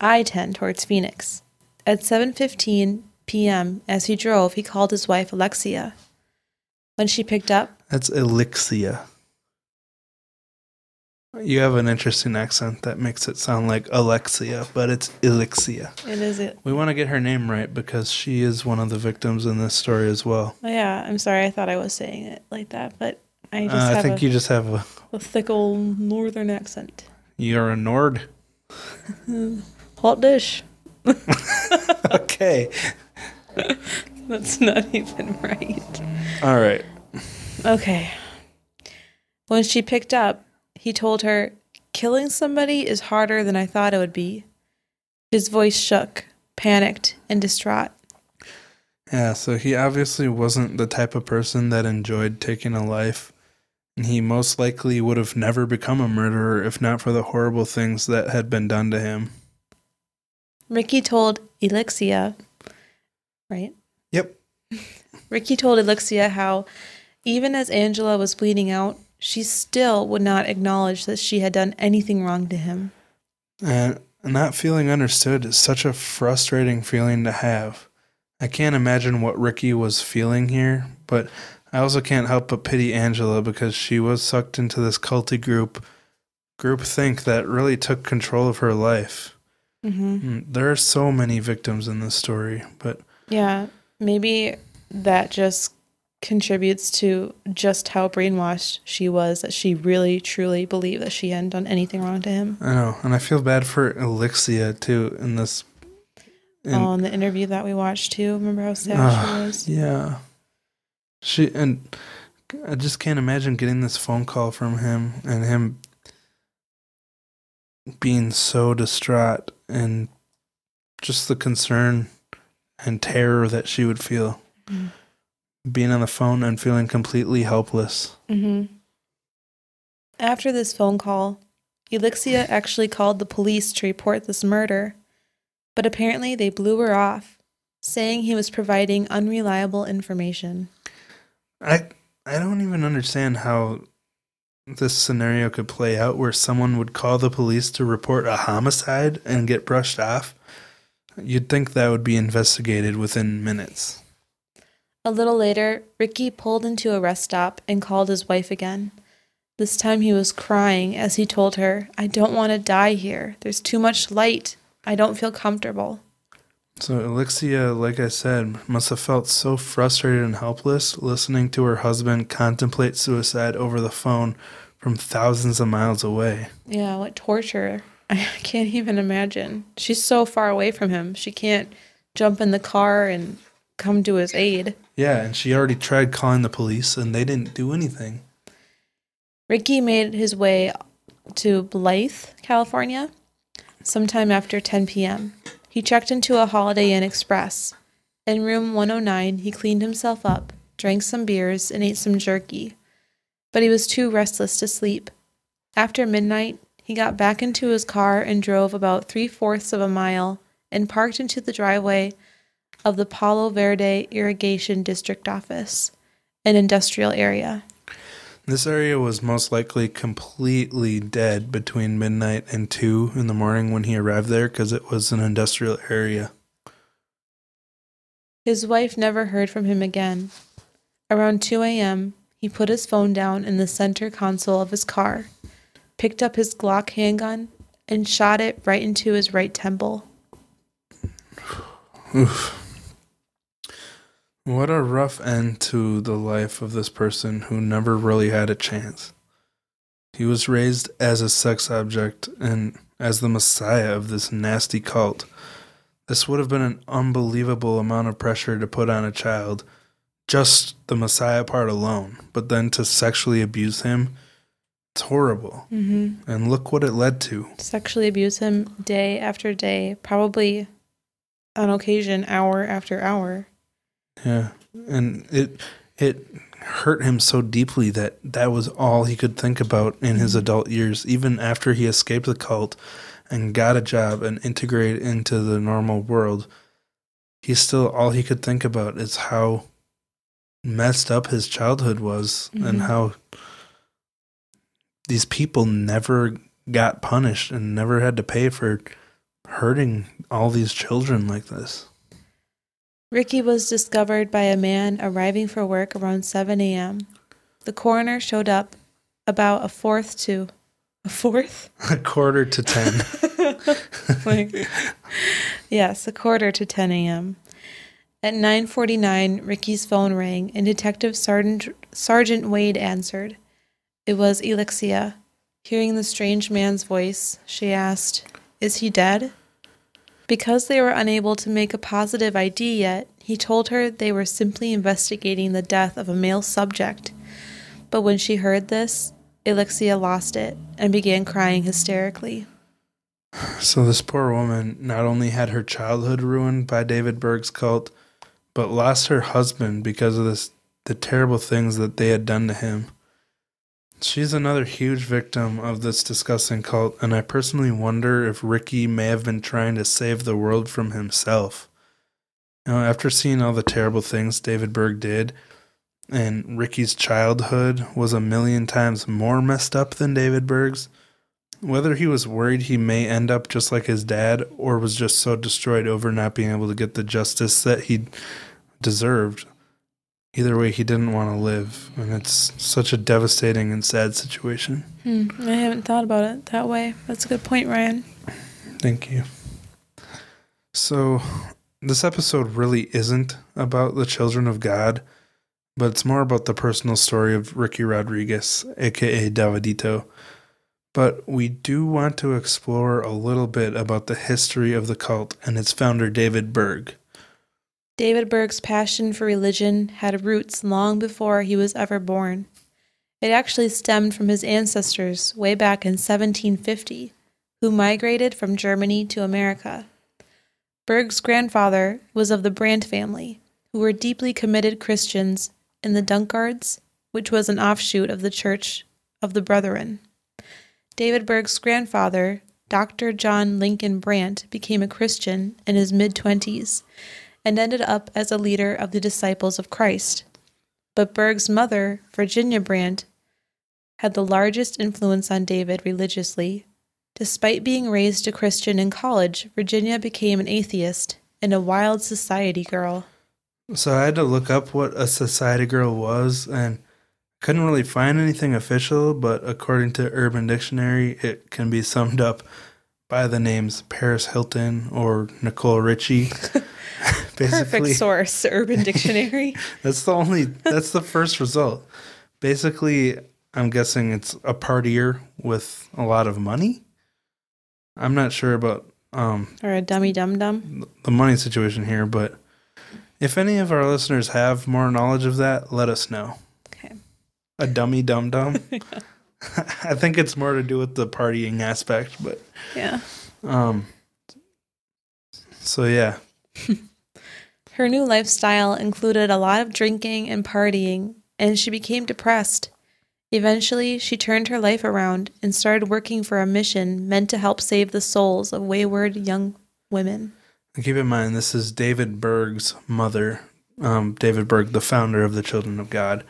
A: I-10 towards Phoenix. At 7:15 p.m. as he drove, he called his wife Alexia. When she picked up,
B: That's Elixcia. You have an interesting accent that makes it sound like Alexia, but it's Elixcia.
A: it is it.
B: We want to get her name right because she is one of the victims in this story as well.
A: Oh, yeah, I'm sorry. I thought I was saying it like that, but I just
B: Uh, I think
A: a,
B: you just have a
A: a thick old northern accent.
B: you're a Nord. [LAUGHS]
A: Hot dish. [LAUGHS]
B: okay. [LAUGHS]
A: That's not [LAUGHS] even right.
B: All right.
A: Okay. When she picked up, he told her, Killing somebody is harder than I thought it would be. His voice shook, panicked, and distraught.
B: Yeah, so he obviously wasn't the type of person that enjoyed taking a life. And he most likely would have never become a murderer if not for the horrible things that had been done to him.
A: Ricky told Elixcia, right? Ricky told Elixcia how, even as Angela was bleeding out, she still would not acknowledge that she had done anything wrong to him.
B: And not feeling understood is such a frustrating feeling to have. I can't imagine what Ricky was feeling here, but I also can't help but pity Angela because she was sucked into this culty group group think that really took control of her life.
A: Mm-hmm.
B: Mm, There are so many victims in this story, but
A: Yeah, maybe that just contributes to just how brainwashed she was that she really truly believed that she hadn't done anything wrong to him.
B: I know, and I feel bad for Elixcia too in this. in-
A: oh, in the interview that we watched too, remember how sad
B: Ah,
A: she was?
B: Yeah. She and I just can't imagine getting this phone call from him and him being so distraught and just the concern and terror that she would feel
A: Mm.
B: being on the phone and feeling completely helpless.
A: Mm-hmm. After this phone call, Elixcia actually called the police to report this murder, but apparently they blew her off, saying he was providing unreliable information.
B: I I don't even understand how this scenario could play out where someone would call the police to report a homicide and get brushed off. You'd think that would be investigated within minutes.
A: A little later, Ricky pulled into a rest stop and called his wife again. This time he was crying as he told her, I don't want to die here. There's too much light. I don't feel comfortable.
B: So Elixcia, like I said, must have felt so frustrated and helpless listening to her husband contemplate suicide over the phone from thousands of miles away.
A: Yeah, what torture. I can't even imagine. She's so far away from him. She can't jump in the car and come to his aid.
B: Yeah, and she already tried calling the police and they didn't do anything.
A: Ricky made his way to Blythe, California, sometime after 10 p.m. He checked into a Holiday Inn Express. In room 109, he cleaned himself up, drank some beers, and ate some jerky. But he was too restless to sleep. After midnight, he got back into his car and drove about three fourths of a mile and parked into the driveway of the Palo Verde Irrigation District office, an industrial area.
B: This area was most likely completely dead between midnight and 2 in the morning when he arrived there because it was an industrial area.
A: His wife never heard from him again. Around 2 a.m., he put his phone down in the center console of his car, picked up his Glock handgun, and shot it right into his right temple.
B: Oof. [SIGHS] What a rough end to the life of this person who never really had a chance. He was raised as a sex object and as the messiah of this nasty cult. This would have been an unbelievable amount of pressure to put on a child, just the messiah part alone, but then to sexually abuse him, it's horrible.
A: Mm-hmm.
B: And look what it led to.
A: Sexually abuse him day after day, probably on occasion, hour after hour.
B: Yeah, and it it hurt him so deeply that that was all he could think about in his adult years. Even after he escaped the cult and got a job and integrated into the normal world, he still all he could think about is how messed up his childhood was
A: Mhm.
B: and how these people never got punished and never had to pay for hurting all these children like this.
A: Ricky was discovered by a man arriving for work around 7 a.m. The coroner showed up about a fourth to a fourth? [LAUGHS]
B: A quarter to ten. [LAUGHS]
A: Like, yes, a quarter to 10 a.m. At 9:49, Ricky's phone rang and Detective Sergeant Sergeant Wade answered. It was Elixcia. Hearing the strange man's voice, she asked, "Is he dead?" Because they were unable to make a positive ID yet, he told her they were simply investigating the death of a male subject. But when she heard this, Elixcia lost it and began crying hysterically.
B: So this poor woman not only had her childhood ruined by David Berg's cult, but lost her husband because of this the terrible things that they had done to him. She's another huge victim of this disgusting cult, and I personally wonder if Ricky may have been trying to save the world from himself. You know, after seeing all the terrible things David Berg did, and Ricky's childhood was a million times more messed up than David Berg's, whether he was worried he may end up just like his dad or was just so destroyed over not being able to get the justice that he deserved. Either way, he didn't want to live, and it's such a devastating and sad situation.
A: Hmm, I haven't thought about it that way. That's a good point, Ryan.
B: Thank you. So, this episode really isn't about the children of God, but it's more about the personal story of Ricky Rodriguez, aka Davidito. But we do want to explore a little bit about the history of the cult and its founder, David Berg.
A: David Berg's passion for religion had roots long before he was ever born. It actually stemmed from his ancestors way back in 1750, who migrated from Germany to America. Berg's grandfather was of the Brandt family, who were deeply committed Christians in the Dunkards, which was an offshoot of the Church of the Brethren. David Berg's grandfather, Dr. John Lincoln Brandt, became a Christian in his mid 20s and ended up as a leader of the Disciples of Christ. But Berg's mother, Virginia Brandt, had the largest influence on David religiously. Despite being raised a Christian in college, Virginia became an atheist and a wild society girl.
B: So I had to look up what a society girl was and couldn't really find anything official, but according to Urban Dictionary, it can be summed up by the names Paris Hilton or Nicole Richie. [LAUGHS] [LAUGHS]
A: Perfect source, Urban [LAUGHS] Dictionary.
B: that's the only that's the first result. Basically, I'm guessing it's a partier with a lot of money. I'm not sure about um
A: or a dummy dum dum.
B: The money situation here, but if any of our listeners have more knowledge of that, let us know.
A: Okay.
B: A dummy dum dum. [LAUGHS] I think it's more to do with the partying aspect, but
A: yeah.
B: Um. So yeah. [LAUGHS]
A: Her new lifestyle included a lot of drinking and partying, and she became depressed. Eventually, she turned her life around and started working for a mission meant to help save the souls of wayward young women.
B: And keep in mind, this is David Berg's mother, um, David Berg, the founder of the Children of God.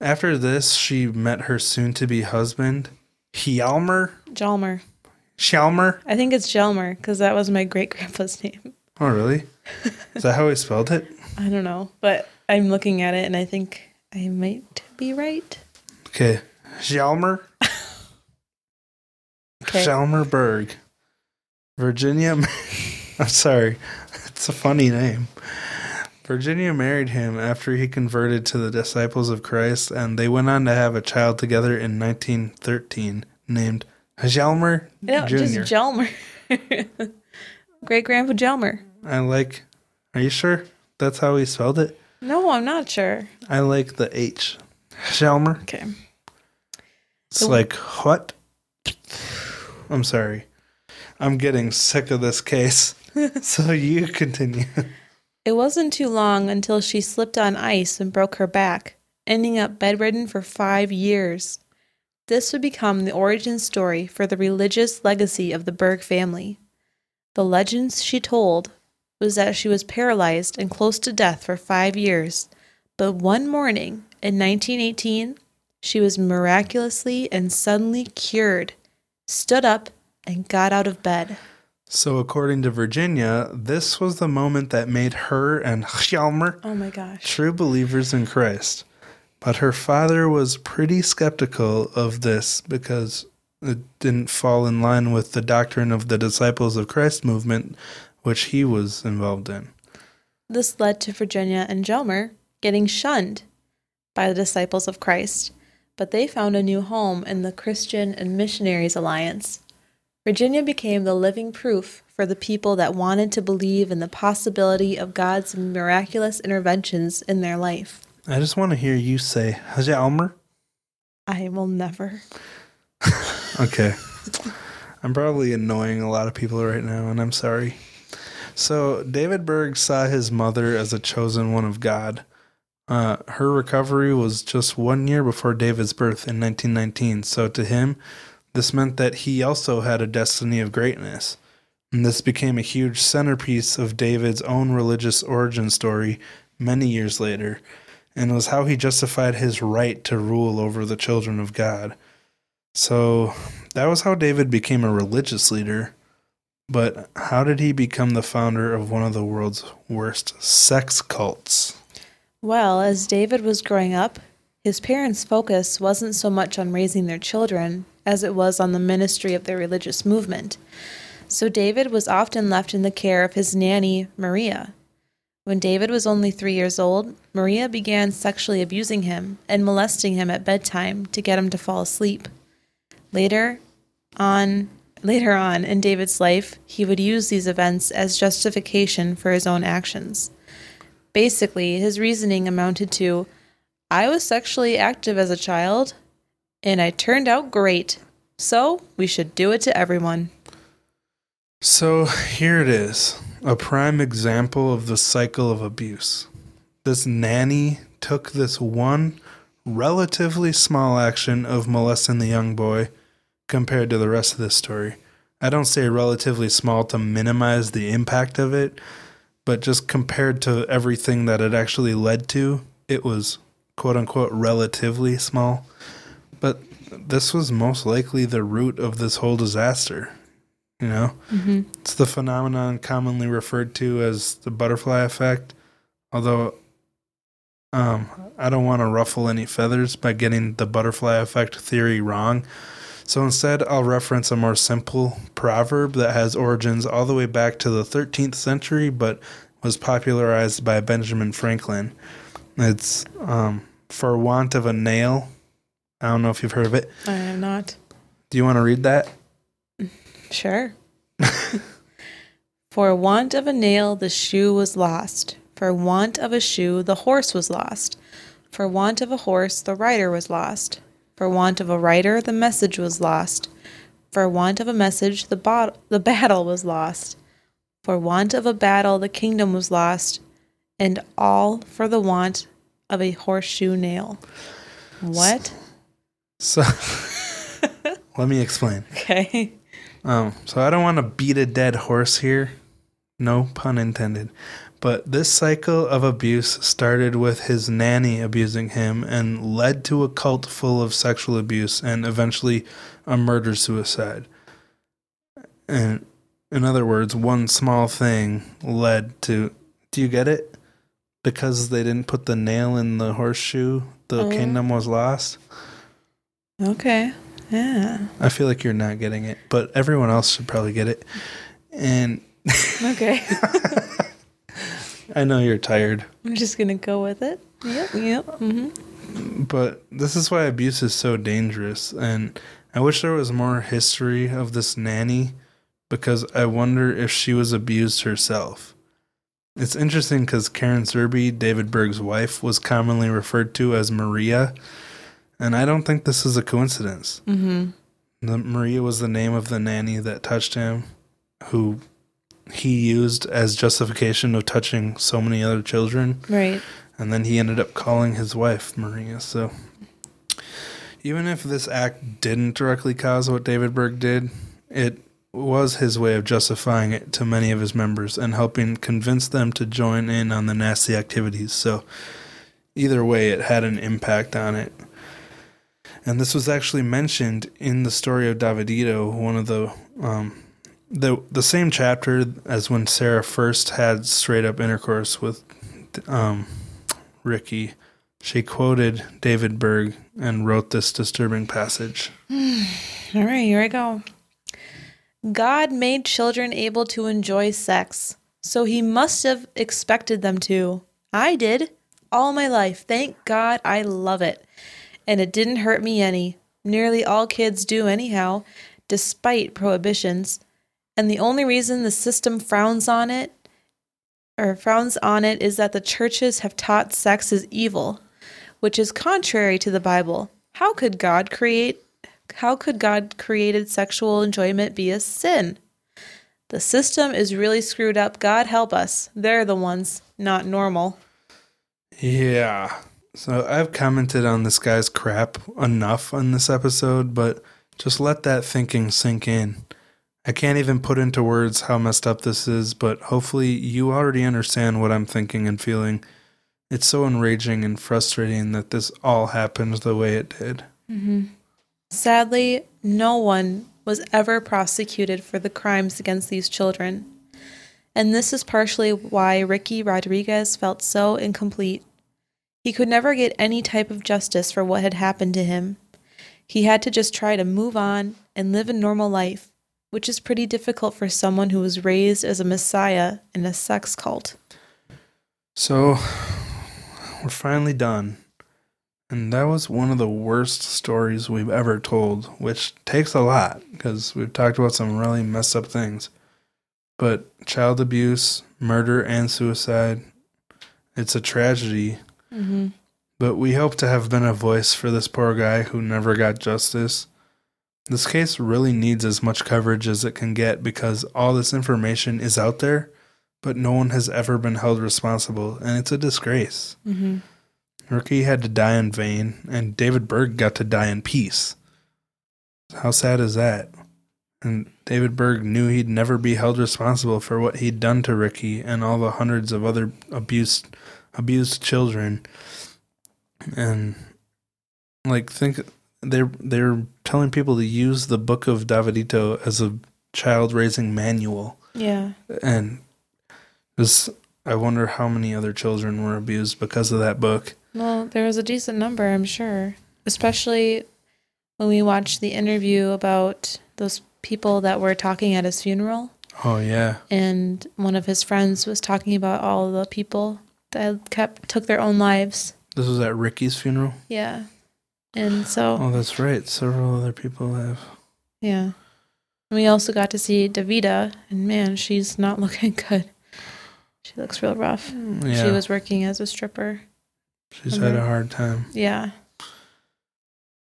B: After this, she met her soon to be husband, Hjalmar.
A: Jalmer.
B: Shalmer?
A: I think it's Jalmer because that was my great grandpa's [LAUGHS] name.
B: Oh, really? Is that how he spelled it?
A: I don't know, but I'm looking at it and I think I might be right.
B: Okay. Hjalmar? [LAUGHS] okay. Hjalmar Berg. Virginia. [LAUGHS] I'm sorry. It's a funny name. Virginia married him after he converted to the Disciples of Christ, and they went on to have a child together in 1913 named Hjalmar
A: no,
B: Jr.
A: just Jalmer. [LAUGHS] Great grandpa Jalmer.
B: I like. Are you sure that's how he spelled it?
A: No, I'm not sure.
B: I like the H. Hjalmar.
A: Okay.
B: It's so, like what? I'm sorry. I'm getting sick of this case. [LAUGHS] so you continue. [LAUGHS]
A: It wasn't too long until she slipped on ice and broke her back, ending up bedridden for five years. This would become the origin story for the religious legacy of the Berg family. The legends she told was that she was paralyzed and close to death for five years, but one morning in 1918, she was miraculously and suddenly cured, stood up, and got out of bed.
B: So, according to Virginia, this was the moment that made her and Hjalmar
A: oh my gosh.
B: true believers in Christ. But her father was pretty skeptical of this because it didn't fall in line with the doctrine of the Disciples of Christ movement, which he was involved in.
A: This led to Virginia and Hjalmar getting shunned by the Disciples of Christ, but they found a new home in the Christian and Missionaries Alliance. Virginia became the living proof for the people that wanted to believe in the possibility of God's miraculous interventions in their life.
B: I just want to hear you say, Elmer."
A: I will never. [LAUGHS]
B: okay. I'm probably annoying a lot of people right now, and I'm sorry. So, David Berg saw his mother as a chosen one of God. Uh, her recovery was just one year before David's birth in 1919, so to him, this meant that he also had a destiny of greatness. And this became a huge centerpiece of David's own religious origin story many years later, and was how he justified his right to rule over the children of God. So that was how David became a religious leader. But how did he become the founder of one of the world's worst sex cults?
A: Well, as David was growing up, his parents' focus wasn't so much on raising their children as it was on the ministry of their religious movement. So David was often left in the care of his nanny, Maria. When David was only three years old, Maria began sexually abusing him and molesting him at bedtime to get him to fall asleep. Later on, later on in David's life, he would use these events as justification for his own actions. Basically, his reasoning amounted to I was sexually active as a child, and I turned out great. So we should do it to everyone.
B: So here it is a prime example of the cycle of abuse. This nanny took this one relatively small action of molesting the young boy compared to the rest of this story. I don't say relatively small to minimize the impact of it, but just compared to everything that it actually led to, it was quote unquote relatively small. But this was most likely the root of this whole disaster. You know,
A: Mm-hmm.
B: it's the phenomenon commonly referred to as the butterfly effect. Although, um, I don't want to ruffle any feathers by getting the butterfly effect theory wrong. So instead, I'll reference a more simple proverb that has origins all the way back to the 13th century, but was popularized by Benjamin Franklin. It's um, for want of a nail. I don't know if you've heard of it.
A: I am not.
B: Do you want to read that?
A: Sure. [LAUGHS] For want of a nail, the shoe was lost. For want of a shoe, the horse was lost. For want of a horse, the rider was lost. For want of a rider, the message was lost. For want of a message, the, bot- the battle was lost. For want of a battle, the kingdom was lost. And all for the want of a horseshoe nail. What?
B: So, [LAUGHS] let me explain.
A: Okay.
B: Um, so I don't want to beat a dead horse here, no pun intended. But this cycle of abuse started with his nanny abusing him and led to a cult full of sexual abuse and eventually a murder suicide. And in other words, one small thing led to. Do you get it? Because they didn't put the nail in the horseshoe, the
A: Oh.
B: kingdom was lost.
A: Okay. Yeah.
B: I feel like you're not getting it, but everyone else should probably get it. And [LAUGHS]
A: Okay.
B: I know you're tired,
A: I'm just gonna go with it. Yep, yep. Mm-hmm.
B: but this is why abuse is so dangerous. And I wish there was more history of this nanny because I wonder if she was abused herself. It's interesting because Karen Zerby, David Berg's wife, was commonly referred to as Maria. And I don't think this is a coincidence.
A: Mm-hmm.
B: The, Maria was the name of the nanny that touched him, who he used as justification of touching so many other children.
A: Right.
B: And then he ended up calling his wife Maria. So even if this act didn't directly cause what David Berg did, it was his way of justifying it to many of his members and helping convince them to join in on the nasty activities. So either way, it had an impact on it. And this was actually mentioned in the story of Davidito, one of the um, the the same chapter as when Sarah first had straight up intercourse with um, Ricky. She quoted David Berg and wrote this disturbing passage. [SIGHS]
A: All right, here I go. God made children able to enjoy sex, so he must have expected them to. I did. All my life. Thank God I love it. And it didn't hurt me any. Nearly all kids do, anyhow, despite prohibitions. And the only reason the system frowns on it or frowns on it is that the churches have taught sex is evil, which is contrary to the Bible. How could God create how could God created sexual enjoyment be a sin? The system is really screwed up. God help us. They're the ones not normal.
B: Yeah. So I've commented on this guy's crap enough on this episode, but just let that thinking sink in. I can't even put into words how messed up this is, but hopefully you already understand what I'm thinking and feeling. It's so enraging and frustrating that this all happened the way it did. Mm-hmm.
A: Sadly, no one was ever prosecuted for the crimes against these children. And this is partially why Ricky Rodriguez felt so incomplete. He could never get any type of justice for what had happened to him. He had to just try to move on and live a normal life, which is pretty difficult for someone who was raised as a messiah in a sex cult.
B: So we're finally done. And that was one of the worst stories we've ever told, which takes a lot because we've talked about some really messed up things. But child abuse, murder, and suicide, it's a tragedy.
A: Mm-hmm.
B: But we hope to have been a voice for this poor guy who never got justice. This case really needs as much coverage as it can get because all this information is out there, but no one has ever been held responsible, and it's a disgrace.
A: Mm-hmm.
B: Ricky had to die in vain, and David Berg got to die in peace. How sad is that? And David Berg knew he'd never be held responsible for what he'd done to Ricky and all the hundreds of other abused abused children. And like think they're they're telling people to use the book of Davidito as a child raising manual.
A: Yeah.
B: And this I wonder how many other children were abused because of that book.
A: Well, there was a decent number, I'm sure. Especially when we watched the interview about those people that were talking at his funeral.
B: Oh yeah.
A: And one of his friends was talking about all the people that kept took their own lives.
B: This was at Ricky's funeral.
A: Yeah. And so
B: Oh, that's right. Several other people have.
A: Yeah. And we also got to see Davida, and man, she's not [LAUGHS] looking good. She looks real rough.
B: Yeah,
A: She was working as a stripper.
B: She's had a hard time.
A: Yeah.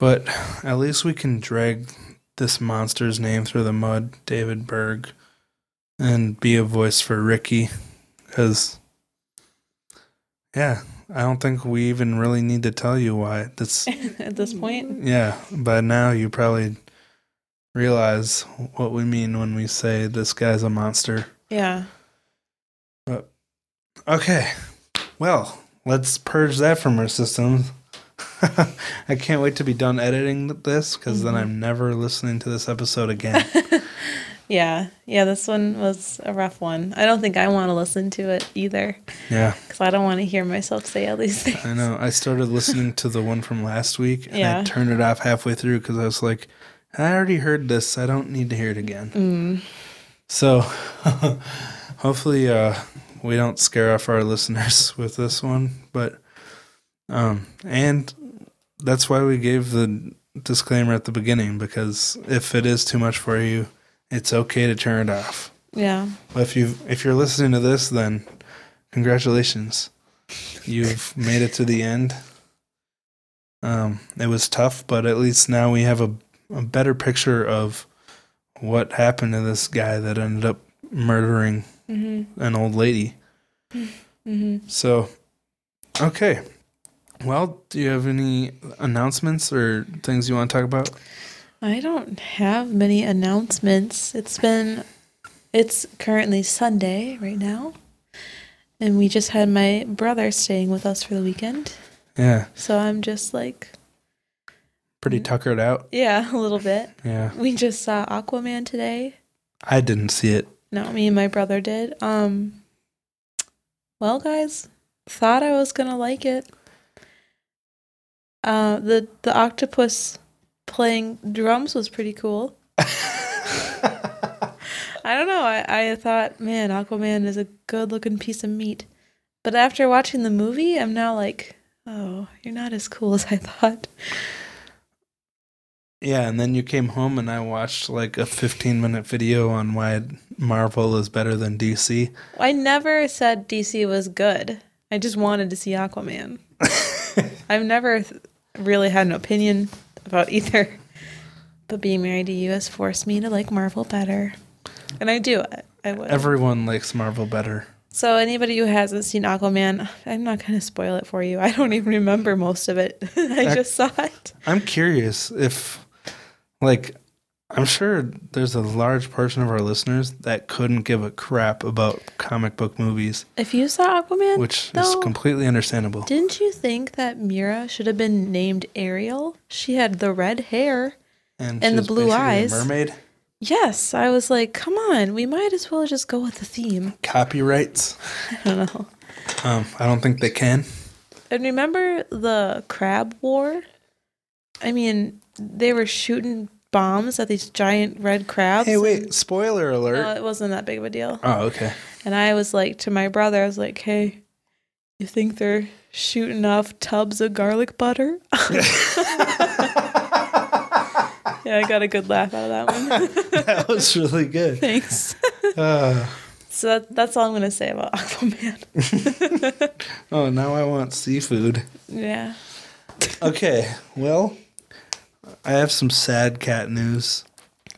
B: But at least we can drag this monster's name through the mud, David Berg, and be a voice for Ricky. Because, yeah, I don't think we even really need to tell you why. That's [LAUGHS]
A: At this point.
B: yeah. By now, you probably realize what we mean when we say this guy's a monster.
A: Yeah.
B: But, Okay. Well, let's purge that from our systems. [LAUGHS] I can't wait to be done editing this because then I'm never listening to this episode again. [LAUGHS]
A: Yeah. Yeah. This one was a rough one. I don't think I want to listen to it either
B: yeah,
A: because I don't want to hear myself say all these [LAUGHS] things.
B: I know. I started listening to the one from last week and I turned it off halfway through because I was like, I already heard this. I don't need to hear it again.
A: Mm.
B: So hopefully uh, we don't scare off our [LAUGHS] listeners with this one. But, um, and that's why we gave the disclaimer at the beginning because if it is too much for you, it's okay to turn it off.
A: Yeah.
B: But if you if you're listening to this, then congratulations, you've made it to the end. Um, it was tough, but at least now we have a, a better picture of what happened to this guy that ended up murdering
A: Mm-hmm.
B: an old lady.
A: Mm-hmm.
B: So, okay. Well, do you have any announcements or things you want to talk about?
A: I don't have many announcements. It's been, it's currently Sunday right now. And we just had my brother staying with us for the weekend.
B: Yeah,
A: So I'm just like,
B: pretty tuckered out.
A: yeah, [LAUGHS] a little bit.
B: Yeah,
A: We just saw Aquaman today.
B: I didn't see it.
A: No, me and my brother did. Um, well, guys, thought I was gonna like it. Uh, the the octopus playing drums was pretty cool. [LAUGHS] I don't know. I, I thought, man, Aquaman is a good looking piece of meat. But after watching the movie, I'm now like, oh, you're not as cool as I thought.
B: Yeah, and then you came home and I watched like a 15 minute video on why Marvel is better than DC.
A: I never said DC was good. I just wanted to see Aquaman. [LAUGHS] I've never th- really had an opinion about either. But being married to you has forced me to like Marvel better. And I do. I, I would.
B: Everyone likes Marvel better.
A: so anybody who hasn't seen Aquaman, I'm not going to spoil it for you. I don't even remember most of it. [LAUGHS] I just saw it.
B: I'm curious if, like, I'm sure there's a large portion of our listeners that couldn't give a crap about comic book movies,
A: If you saw Aquaman,
B: which is completely understandable.
A: didn't you think that Mera should have been named Ariel? She had the red hair. and
B: she
A: the blue eyes.
B: mermaid.
A: Yes, I was like, come on, we might as well just go with the theme. [LAUGHS]
B: Copyrights.
A: I don't know.
B: Um, I don't think they can.
A: And remember the crab war? I mean, they were shooting bombs at these giant red crabs.
B: Hey,
A: and-
B: wait! Spoiler alert.
A: No, it wasn't that big of a deal.
B: oh, okay.
A: And I was like to my brother, I was like, hey, you think they're shooting off tubs of garlic butter? [LAUGHS] yeah, I got a good laugh out of that one. [LAUGHS]
B: that was really good.
A: Thanks.
B: Uh,
A: So that, that's all I'm going to say about [LAUGHS] Aquaman.
B: oh, now I want seafood.
A: yeah.
B: Okay, well, I have some sad cat news.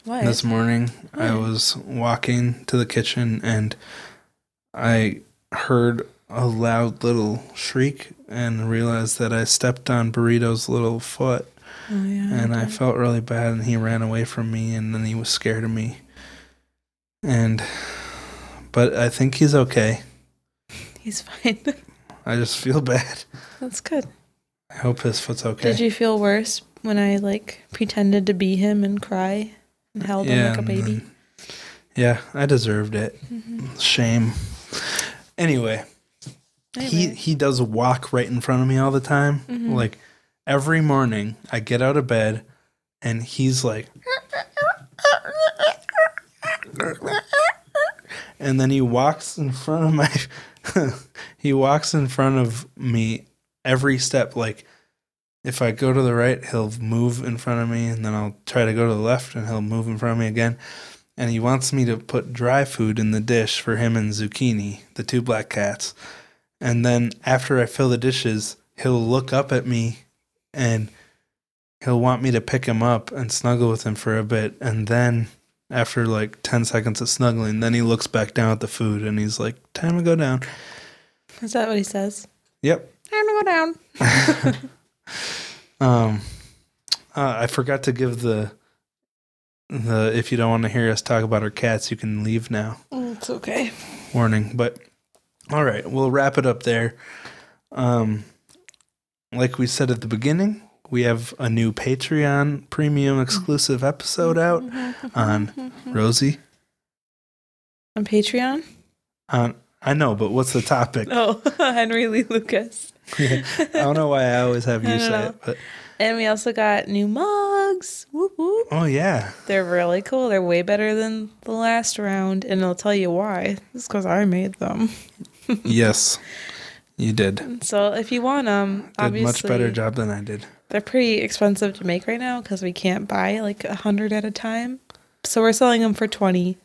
A: What?
B: This morning, I was walking to the kitchen and I heard a loud little shriek and realized that I stepped on Burrito's little foot.
A: oh, yeah.
B: And I felt really bad, and he ran away from me, and then he was scared of me. And, but I think he's okay.
A: He's fine. [LAUGHS]
B: I just feel bad.
A: That's good.
B: I hope his foot's okay.
A: Did you feel worse when I like pretended to be him and cry and held him like a baby?
B: yeah, I deserved it.
A: Mm-hmm.
B: Shame. Anyway, he
A: Anyway.
B: he does walk right in front of me all the time.
A: Mhm.
B: Like every morning, I get out of bed, and he's like, and then he walks in front of my, [LAUGHS] he walks in front of me every step. Like if I go to the right, he'll move in front of me, and then I'll try to go to the left, and he'll move in front of me again. And he wants me to put dry food in the dish for him and Zucchini, the two black cats. And then after I fill the dishes, he'll look up at me and he'll want me to pick him up and snuggle with him for a bit. And then after like 10 seconds of snuggling, then he looks back down at the food and he's like, time to go down.
A: Is that what he says?
B: Yep.
A: Time to go down. [LAUGHS] [LAUGHS]
B: Um, uh, I forgot to give the the if you don't want to hear us talk about our cats, you can leave now.
A: It's okay.
B: warning. But all right, we'll wrap it up there. Um, like we said at the beginning, we have a new Patreon premium exclusive episode out on Rosie.
A: On Patreon?
B: On I know, but what's the topic?
A: Oh, [LAUGHS] Henry Lee Lucas. [LAUGHS]
B: I don't know why I always have you say
A: know.
B: it, but
A: And we also got new mugs. Whoop whoop.
B: oh yeah,
A: They're really cool. They're way better than the last round, and I'll tell you why. It's because I made them. [LAUGHS]
B: yes, you did.
A: So if you want them,
B: Did
A: obviously
B: much better job than I did.
A: they're pretty expensive to make right now because we can't buy like a hundred at a time. So we're selling them for twenty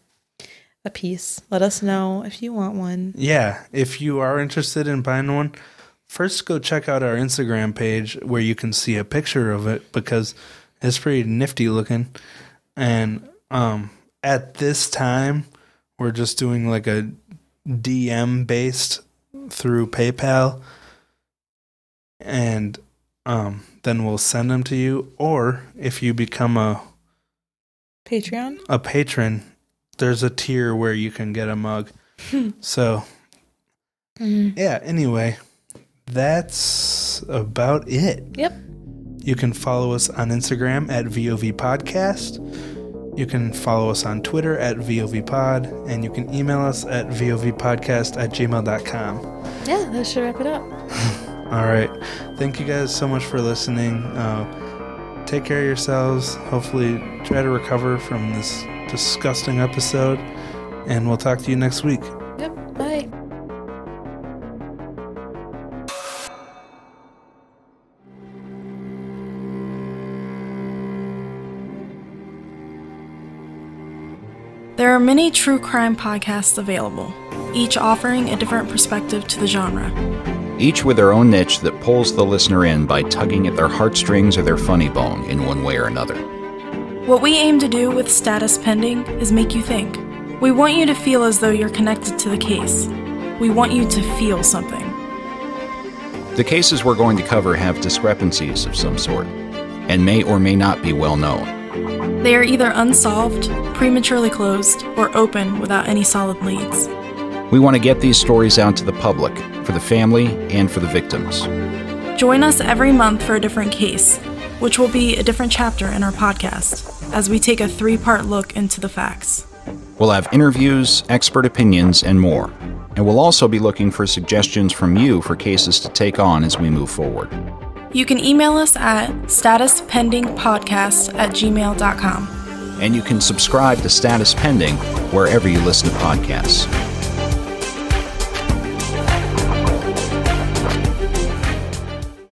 A: a piece. Let us know if you want one.
B: Yeah, if you are interested in buying one, first go check out our Instagram page where you can see a picture of it because it's pretty nifty looking. And um at this time, we're just doing like a DM based through PayPal and um then we'll send them to you or if you become a
A: Patreon.
B: a patron, there's a tier where you can get a mug. so yeah, anyway, that's about it.
A: Yep.
B: You can follow us on Instagram at VOV Podcast. You can follow us on Twitter at VOV Pod, and you can email us at VOVPodcast at gmail.com.
A: Yeah, that should wrap it up. [LAUGHS]
B: All right. Thank you guys so much for listening. Uh, take care of yourselves. Hopefully, try to recover from this disgusting episode, and we'll talk to you next week.
C: Many true crime podcasts available, each offering a different perspective to the genre.
D: each with their own niche that pulls the listener in by tugging at their heartstrings or their funny bone in one way or another.
C: What we aim to do with Status Pending is make you think. We want you to feel as though you're connected to the case. We want you to feel something.
D: The cases we're going to cover have discrepancies of some sort and may or may not be well known.
C: They are either unsolved, prematurely closed, or open without any solid leads.
D: We want to get these stories out to the public, for the family, and for the victims.
C: Join us every month for a different case, which will be a different chapter in our podcast, as we take a three part look into the facts.
D: We'll have interviews, expert opinions, and more. And we'll also be looking for suggestions from you for cases to take on as we move forward.
C: You can email us at statuspendingpodcast at gmail.com.
D: And you can subscribe to Status Pending wherever you listen to podcasts.